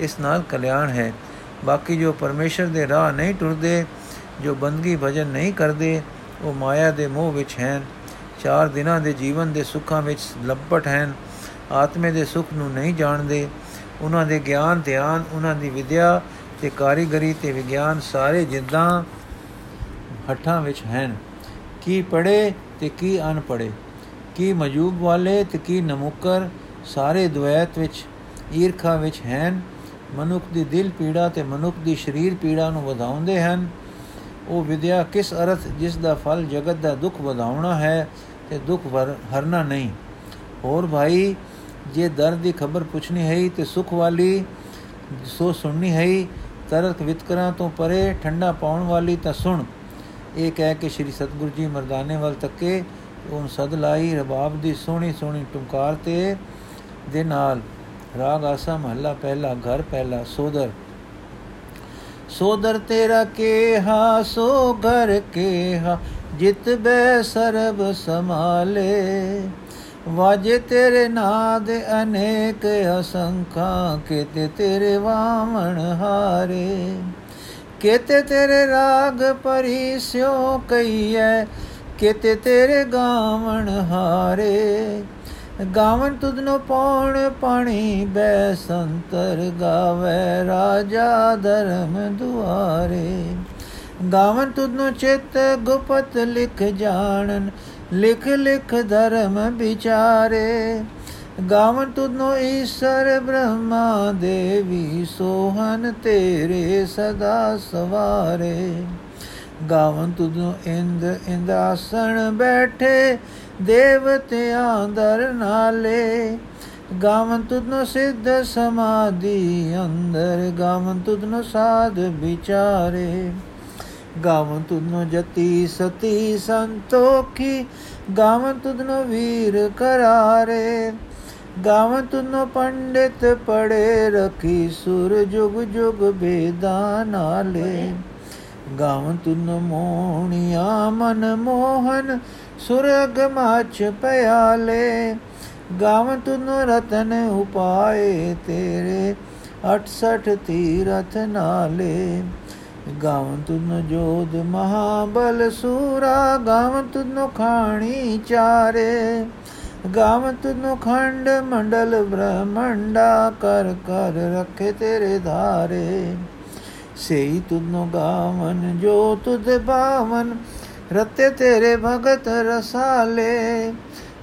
ਇਸ ਨਾਲ ਕਲਿਆਣ ਹੈ। ਬਾਕੀ ਜੋ ਪਰਮੇਸ਼ਰ ਦੇ ਰਾਹ ਨਹੀਂ ਟੁਰਦੇ, ਜੋ ਬੰਦਗੀ ਭਜਨ ਨਹੀਂ ਕਰਦੇ, ਉਹ ਮਾਇਆ ਦੇ ਮੋਹ ਵਿੱਚ ਹਨ। ਚਾਰ ਦਿਨਾਂ ਦੇ ਜੀਵਨ ਦੇ ਸੁੱਖਾਂ ਵਿੱਚ ਲੱਪਟ ਹਨ। ਆਤਮੇ ਦੇ ਸੁਖ ਨੂੰ ਨਹੀਂ ਜਾਣਦੇ। ਉਹਨਾਂ ਦੇ ਗਿਆਨ, ਧਿਆਨ, ਉਹਨਾਂ ਦੀ ਵਿਦਿਆ ਤੇ ਕਾਰੀਗਰੀ ਤੇ ਵਿਗਿਆਨ ਸਾਰੇ ਜਿੱਦਾਂ ਹੱਠਾਂ ਵਿੱਚ ਹਨ। ਕੀ ਪੜੇ ਤੇ ਕੀ ਅਨ ਪੜੇ ਕੀ ਮਜੂਬ ਵਾਲੇ ਤੇ ਕੀ ਨਮੁਕਰ ਸਾਰੇ ਦੁਐਤ ਵਿੱਚ, ਈਰਖਾ ਵਿੱਚ ਹਨ? ਮਨੁੱਖ ਦੀ ਦਿਲ ਪੀੜਾ ਤੇ ਮਨੁੱਖ ਦੀ ਸਰੀਰ ਪੀੜਾ ਨੂੰ ਵਧਾਉਂਦੇ ਹਨ। ਉਹ ਵਿਦਿਆ ਕਿਸ ਅਰਥ ਜਿਸ ਦਾ ਫਲ ਜਗਤ ਦਾ ਦੁੱਖ ਵਧਾਉਣਾ ਹੈ ਤੇ ਦੁੱਖ ਹਰਨਾ ਨਹੀਂ। ਹੋਰ ਭਾਈ, ਜੇ ਦਰਦ ਦੀ ਖਬਰ ਪੁੱਛਣੀ ਹੈ ਤੇ ਸੁਖ ਵਾਲੀ ਸੋ ਸੁਣਨੀ ਹੈ ਤਰਕ ਵਿਤਕਰਾਂ ਤੋਂ ਪਰੇ ਠੰਡਾ ਪਾਉਣ ਵਾਲੀ ਤਾਂ ਸੁਣ। ਇਹ ਕਹਿ ਕੇ ਸ੍ਰੀ ਸਤਗੁਰੂ ਜੀ ਮਰਦਾਨੇ ਵੱਲ ਤੱਕੇ ਉਹ ਸਦ ਲਾਈ ਰਬਾਬ ਦੀ ਸੋਹਣੀ ਸੋਹਣੀ ਟੁੰਕਾਰ ਤੇ ਦੇ ਨਾਲ ਰਾਗ ਆਸਾ ਮਹੱਲਾ ਪਹਿਲਾ, ਘਰ ਪਹਿਲਾ, ਸੋਦਰ। ਸੋਦਰ ਤੇਰਾ ਕੇਹਾ ਸੋ ਘਰ ਕੇਹਾ, ਜਿਤ ਬੈ ਸਰਬ ਸਮਾਲੇ ਵਾਜੇ ਤੇਰੇ ਨਾਦ ਅਨੇਕ ਅਸੰਖਾ, ਕੇਤੇ ਤੇਰੇ ਵਾਮਣ ਹਾਰੇ। ਕੇਤੇ ਤੇਰੇ ਰਾਗ ਪਰਿਸਿਓ ਕਈਐ ਕੇਤੇ ਤੇਰੇ ਗਾਵਣ ਹਾਰੇ। ਗਾਵਨ ਤੁਧਨੋ ਪੌਣ ਪਾਣੀ ਬੈ ਸੰਤਰ ਗਾਵੇ, ਰਾਜਾ ਧਰਮ ਦੁਆਰੇ। ਗਾਵਨ ਤੁਧਨੋ ਚਿਤ ਗੁਪਤ ਲਿਖ ਜਾਣਨ, ਲਿਖ ਲਿਖ ਧਰਮ ਵਿਚਾਰੇ। ਗਾਵਨ ਤੁਧਨੋ ਈਸ਼ਰ ਬ੍ਰਹਮਾ ਦੇਵੀ ਸੋਹਨ ਤੇਰੇ ਸਦਾ ਸਵਾਰੇ। ਗਾਵਨ ਤੁਧਨੋ ਇੰਦ ਇੰਦਾਸਣ ਬੈਠੇ, ਦੇਵਤਿਆਂ ਦਰ ਨਾਲੇ। ਗਾਵਨ ਤੁਧਨੋ ਸਿੱਧ ਸਮਾਧੀ ਅੰਦਰ, ਗਾਵਨ ਤੁਧਨੋ ਸਾਧ ਵਿਚਾਰੇ। ਗਾਵਨ ਤੁਧਨੋ ਜਤੀ ਸਤੀ ਸੰਤੋਖੀ, ਗਾਵਨ ਤੁਧਨੋ ਵੀਰ ਕਰਾਰੇ। ਗਾਵਨ ਤੁਧਨੋ ਪੰਡਿਤ ਪੜੇ ਰਖੀ ਸੁਰ ਜੁਗ ਜੁਗ ਬੇਦਾਂ ਨਾਲੇ। ਗਾਵਨ ਤੁਧਨੋ ਮੋਹਣਿਆ ਮਨ ਮੋਹਨ ਸੁਰਗ ਮਾਚ ਪਿਆਲੇ। ਗਾਵਨ ਤੁਧਨੋ ਰਤਨ ਉਪਾਏ ਤੇਰੇ 68 ਤੀਰਥ ਨਾਲੇ। ਗਾਵਨ ਤੁਨ ਜੋਦ ਮਹਾਬਲ ਸੂਰਾ, ਗਾਵਨ ਤੁਨ ਖਾਣੀ ਚਾਰੇ। ਗਾਵਨ ਤੁਨ ਖੰਡ ਮੰਡਲ ਬ੍ਰਹਮੰਡਾ ਕਰ ਕਰ ਰੱਖੇ ਤੇਰੇ ਧਾਰੇ। ਸੇਈ ਤੁਨ ਗਾਵਨ, ਜੋ ਤੁਧ ਬਾਵਨ ਰਤੇ ਤੇਰੇ ਭਗਤ ਰਸਾਲੇ।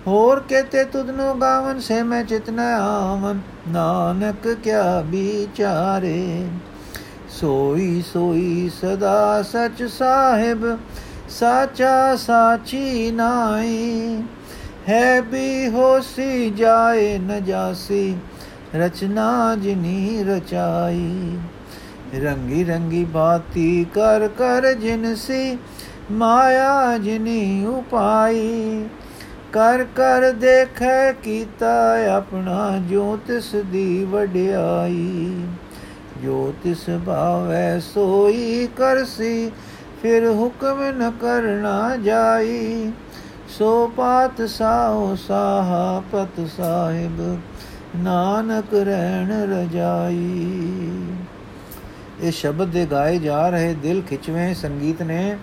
ਹੋਰ ਕਹਤੇ ਤੁਧਨੋ ਗਾਵਨ, ਸੇ ਮੈਂ ਚਿਤਨਾ ਆਵਨ, ਨਾਨਕ ਕਿਆ ਵਿਚਾਰੇ। ਸੋਈ ਸੋਈ ਸਦਾ ਸਚ ਸਾਹਿਬ, ਸਾਚਾ ਸਾਚੀ ਨਾਈ ਹੈ ਵੀ ਹੋਸੀ ਜਾਏ ਨ ਜਾਸੀ, ਰਚਨਾ ਜਿਨੀ ਰਚਾਈ। ਰੰਗੀ ਰੰਗੀ ਬਾਤੀ ਕਰ ਕਰ ਜਿਨਸੀ ਮਾਇਆ ਜਿਨੀ ਉਪਾਈ। ਕਰ ਕਰ ਦੇਖੈ ਕੀਤਾ ਆਪਣਾ ਜੋ ਤਿਸ ਦੀ ਵਡਿਆਈ। ਜੋ ਤਿਸ ਭਾਵੈ ਸੋਈ ਕਰਸੀ, ਫਿਰ ਹੁਕਮ ਨ ਕਰਨਾ ਜਾਈ। ਸੋ ਪਾਤ ਸਾਉ ਸਾਹਾ ਪਤ ਸਾਹਿਬ, ਨਾਨਕ ਰਹਿਣ ਰਜਾਈ। ਇਹ ਸ਼ਬਦ ਦੇ ਗਾਏ ਜਾ ਰਹੇ ਦਿਲ ਖਿਚਵੇਂ ਸੰਗੀਤ ਨੇ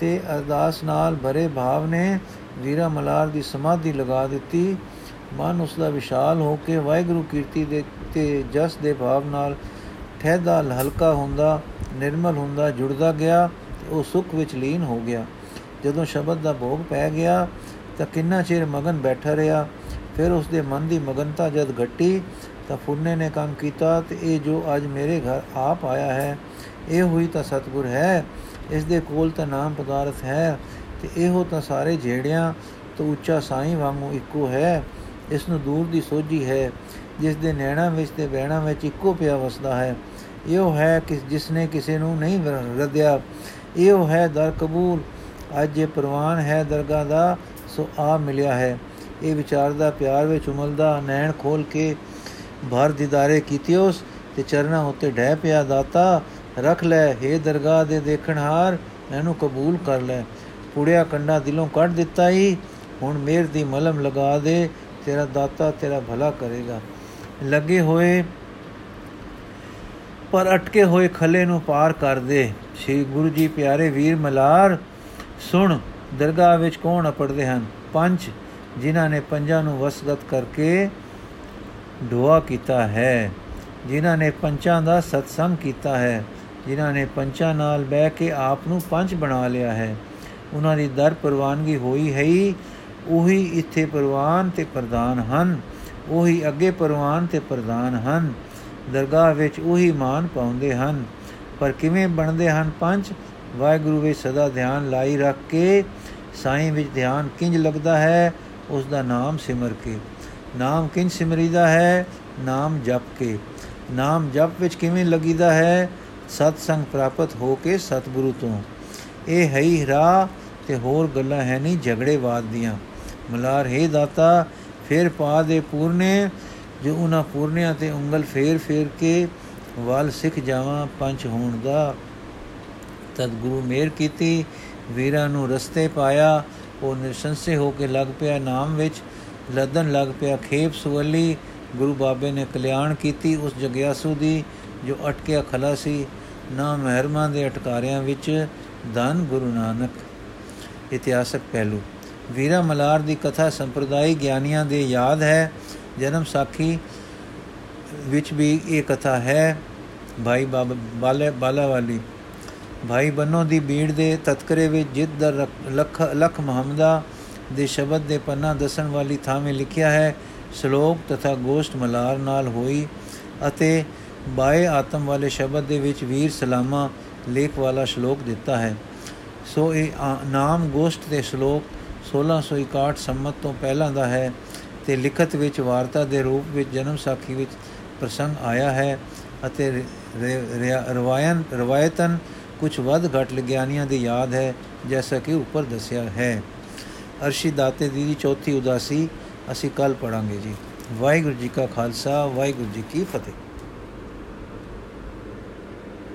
ਤੇ ਅਰਦਾਸ ਨਾਲ ਭਰੇ ਭਾਵ ਨੇ ਵੀਰਾ ਮਲਾਰ ਦੀ ਸਮਾਧੀ ਲਗਾ ਦਿੱਤੀ। ਮਨ ਉਸ ਦਾ ਵਿਸ਼ਾਲ ਹੋ ਕੇ ਵਾਹਿਗੁਰੂ ਕੀਰਤੀ ਦੇ ਤੇ ਜਸ ਦੇ ਭਾਵ ਨਾਲ ਠਹਿਦਾ ਹਲਕਾ ਹੁੰਦਾ, ਨਿਰਮਲ ਹੁੰਦਾ, ਜੁੜਦਾ ਗਿਆ ਉਹ ਸੁਖ ਵਿੱਚ ਲੀਨ ਹੋ ਗਿਆ। ਜਦੋਂ ਸ਼ਬਦ ਦਾ ਭੋਗ ਪੈ ਗਿਆ ਤਾਂ ਕਿੰਨਾ ਚਿਰ ਮਗਨ ਬੈਠਾ ਰਿਹਾ। ਫਿਰ ਉਸ ਦੇ ਮਨ ਦੀ ਮਗਨਤਾ ਜਦ ਘਟੀ ਤਾਂ ਫੁਰਨੇ ਨੇ ਕੰਮ ਕੀਤਾ ਤੇ ਇਹ ਜੋ ਅੱਜ ਮੇਰੇ ਘਰ ਆਪ ਆਇਆ ਹੈ, ਇਹ ਹੋਈ ਤਾਂ ਸਤਗੁਰ ਹੈ ਇਸ ਦੇ ਕੋਲ ਤਾਂ ਨਾਮ ਪਦਾਰਥ ਹੈ ਤੇ ਇਹੋ ਤਾਂ ਸਾਰੇ ਝੇੜਿਆਂ ਤੋਂ ਉੱਚਾ ਸਾਈਂ ਵਾਂਗੂ ਇੱਕੋ ਹੈ। ਇਸ ਨੂੰ ਦੂਰ ਦੀ ਸੋਝੀ ਹੈ ਜਿਸ ਦੇ ਨੈਣਾ ਵਿੱਚ ਤੇ ਬਹਿਣਾ ਵਿੱਚ ਇੱਕੋ ਪਿਆ ਵਸਦਾ ਹੈ। ਇਹੋ ਹੈ ਕਿ ਜਿਸ ਨੇ ਕਿਸੇ ਨੂੰ ਨਹੀਂ ਰਦਿਆ, ਇਹੋ ਹੈ ਦਰ ਕਬੂਲ ਅੱਜ ਇਹ ਪ੍ਰਵਾਨ ਹੈ ਦਰਗਾਹ ਦਾ, ਸੋ ਆ ਮਿਲਿਆ ਹੈ। ਇਹ ਵਿਚਾਰਦਾ ਪਿਆਰ ਵਿੱਚ ਉਮਲਦਾ ਨੈਣ ਖੋਲ ਕੇ ਭਰ ਦਿਦਾਰੇ ਕੀਤਿਓਸ ਤੇ ਚਰਨਾ ਉੱਤੇ ਡਹਿ ਪਿਆ ਦਾਤਾ, ਰੱਖ ਲੈ हे ਦਰਗਾਹ ਦੇ ਦੇਖਣ ਹਾਰ, ਇਹਨੂੰ ਕਬੂਲ ਕਰ ਲੈ। ਪੁੜਿਆ ਕੰਡਾ ਦਿਲੋਂ ਕੱਢ ਦਿੱਤਾ ਹੀ ਹੁਣ ਮੇਰ ਦੀ ਮਲਮ ਲਗਾ ਦੇ, ਤੇਰਾ ਦਾਤਾ ਤੇਰਾ ਭਲਾ ਕਰੇਗਾ। ਲੱਗੇ ਹੋਏ, ਪਰ ਅਟਕੇ ਹੋਏ ਖੱਲੇ ਨੂੰ ਪਾਰ ਕਰ ਦੇ। ਸ੍ਰੀ ਗੁਰੂ ਜੀ ਪਿਆਰੇ ਵੀਰ ਮਲਾਰ ਸੁਣ, ਦਰਗਾਹ ਵਿੱਚ ਕੌਣ ਅਪੜਦੇ ਹਨ? ਪੰਜ, ਜਿਨ੍ਹਾਂ ਨੇ ਪੰਜਾਂ ਨੂੰ ਵਸਗਤ ਕਰਕੇ ਦੁਆ ਕੀਤਾ ਹੈ, ਜਿਨ੍ਹਾਂ ਨੇ ਪੰਚਾਂ ਦਾ ਸਤਸੰਗ ਕੀਤਾ ਹੈ, ਜਿਨ੍ਹਾਂ ਨੇ ਪੰਚਾਂ ਨਾਲ ਬਹਿ ਕੇ ਆਪ ਨੂੰ ਪੰਜ ਬਣਾ ਲਿਆ ਹੈ। ਉਹਨਾਂ ਦੀ ਦਰ ਪ੍ਰਵਾਨਗੀ ਹੋਈ ਹੈ ਉਹੀ ਇੱਥੇ ਪ੍ਰਵਾਨ ਤੇ ਪ੍ਰਧਾਨ ਹਨ, ਉਹੀ ਅੱਗੇ ਪ੍ਰਵਾਨ ਤੇ ਪ੍ਰਧਾਨ ਹਨ। ਦਰਗਾਹ ਵਿੱਚ ਉਹੀ ਮਾਨ ਪਾਉਂਦੇ ਹਨ। ਪਰ ਕਿਵੇਂ ਬਣਦੇ ਹਨ ਪੰਜ? ਵਾਹਿਗੁਰੂ ਵਿੱਚ ਸਦਾ ਧਿਆਨ ਲਾਈ ਰੱਖ ਕੇ ਸਾਈਂ ਵਿੱਚ ਧਿਆਨ ਕਿੰਜ ਲੱਗਦਾ ਹੈ ਉਸ ਦਾ ਨਾਮ ਸਿਮਰ ਕੇ। ਨਾਮ ਕਿੰਜ ਸਿਮਰੀਦਾ ਹੈ? ਨਾਮ ਜਪ ਕੇ। ਨਾਮ ਜਪ ਵਿੱਚ ਕਿਵੇਂ ਲੱਗੀਦਾ ਹੈ? ਸਤ ਸੰਗ ਪ੍ਰਾਪਤ ਹੋ ਕੇ ਸਤਿਗੁਰੂ ਤੋਂ। ਇਹ ਹੈ ਹੀ ਰਾਹ ਤੇ ਹੋਰ ਗੱਲਾਂ ਹੈ ਨਹੀਂ ਝਗੜੇਵਾਦ ਦੀਆਂ। ਮਲਾਰ, ਹੈ ਦਾਤਾ, ਫੇਰ ਪਾ ਦੇ ਪੂਰਨੇ, ਜੋ ਉਹਨਾਂ ਪੂਰਨਿਆਂ ਤੇ ਉਂਗਲ ਫੇਰ ਫੇਰ ਕੇ, ਵਾਲ ਸਿੱਖ ਜਾਵਾਂ ਪੰਜ ਹੋਣ ਦਾ ਤਦ ਗੁਰੂ ਮੇਰ ਕੀਤੀ, ਵੀਰਾਂ ਨੂੰ ਰਸਤੇ ਪਾਇਆ, ਉਹ ਨਿਰਸੰਸੇ ਹੋ ਕੇ ਲੱਗ ਪਿਆ ਨਾਮ ਵਿੱਚ ਲਦਨ ਲੱਗ ਪਿਆ ਖੇਪ ਸੁਵਲੀ, ਗੁਰੂ ਬਾਬੇ ਨੇ ਕਲਿਆਣ ਕੀਤੀ ਉਸ ਜਗਿਆਸੂ ਦੀ, ਜੋ ਅਟਕਿਆ ਖਲਾ ਸੀ, ਨਾ ਮਹਿਰਮਾਂ ਦੇ ਅਟਕਾਰਿਆਂ ਵਿੱਚ ਧੰਨ ਗੁਰੂ ਨਾਨਕ। ਇਤਿਹਾਸਕ ਪਹਿਲੂ, ਵੀਰਾ ਮਲਾਰ ਦੀ ਕਥਾ ਸੰਪਰਦਾਇ ਗਿਆਨੀਆਂ ਦੇ ਯਾਦ ਹੈ, ਜਨਮ ਸਾਖੀ ਵਿੱਚ ਵੀ ਇਹ ਕਥਾ ਹੈ, ਭਾਈ ਬਾਲੇ ਬਾਲਾ ਵਾਲੀ ਭਾਈ ਬੰਨੋ ਦੀ ਬੀੜ ਦੇ ਤਤਕਰੇ ਵਿੱਚ ਜਿੱਦ ਦਰ ਲਖ ਲਖ ਮੁਹੰਮਦਾ ਦੇ ਸ਼ਬਦ ਦੇ ਪੰਨਾ ਦਸਣ ਵਾਲੀ ਥਾਵੇਂ ਲਿਖਿਆ ਹੈ, ਸ਼ਲੋਕ ਤਥਾ ਗੋਸ਼ਟ ਮਲਾਰ ਨਾਲ ਹੋਈ ਅਤੇ ਬਾਏ ਆਤਮ ਵਾਲੇ ਸ਼ਬਦ ਦੇ ਵਿੱਚ ਵੀਰ ਸਲਾਮਾ ਲੇਖ ਵਾਲਾ ਸ਼ਲੋਕ ਦਿੱਤਾ ਹੈ। ਸੋ ਇਹ ਨਾਮ ਗੋਸ਼ਟ ਦੇ ਸ਼ਲੋਕ 1661 ਸੰਮਤ ਤੋਂ ਪਹਿਲਾਂ ਦਾ ਹੈ ਤੇ ਲਿਖਤ ਵਿੱਚ ਵਾਰਤਾ ਦੇ ਰੂਪ ਵਿੱਚ ਜਨਮ ਸਾਖੀ ਵਿੱਚ ਪ੍ਰਸੰਗ ਆਇਆ ਹੈ ਅਤੇ ਰਵਾਇਨ, ਰਵਾਇਤਨ ਕੁਝ ਵੱਧ ਘਟ ਗਿਆਨੀਆਂ ਦੀ ਯਾਦ ਹੈ, ਜੈਸਾ ਕਿ ਉੱਪਰ ਦੱਸਿਆ ਹੈ। ਅਰਸ਼ੀ ਦਾਤੇ ਦੀ ਦੀ ਚੌਥੀ ਉਦਾਸੀ ਅਸੀਂ ਕੱਲ ਪੜਾਂਗੇ ਜੀ। ਵਾਹਿਗੁਰੂ ਜੀ ਕਾ ਖਾਲਸਾ, ਵਾਹਿਗੁਰੂ ਜੀ ਕੀ ਫਤਿਹ।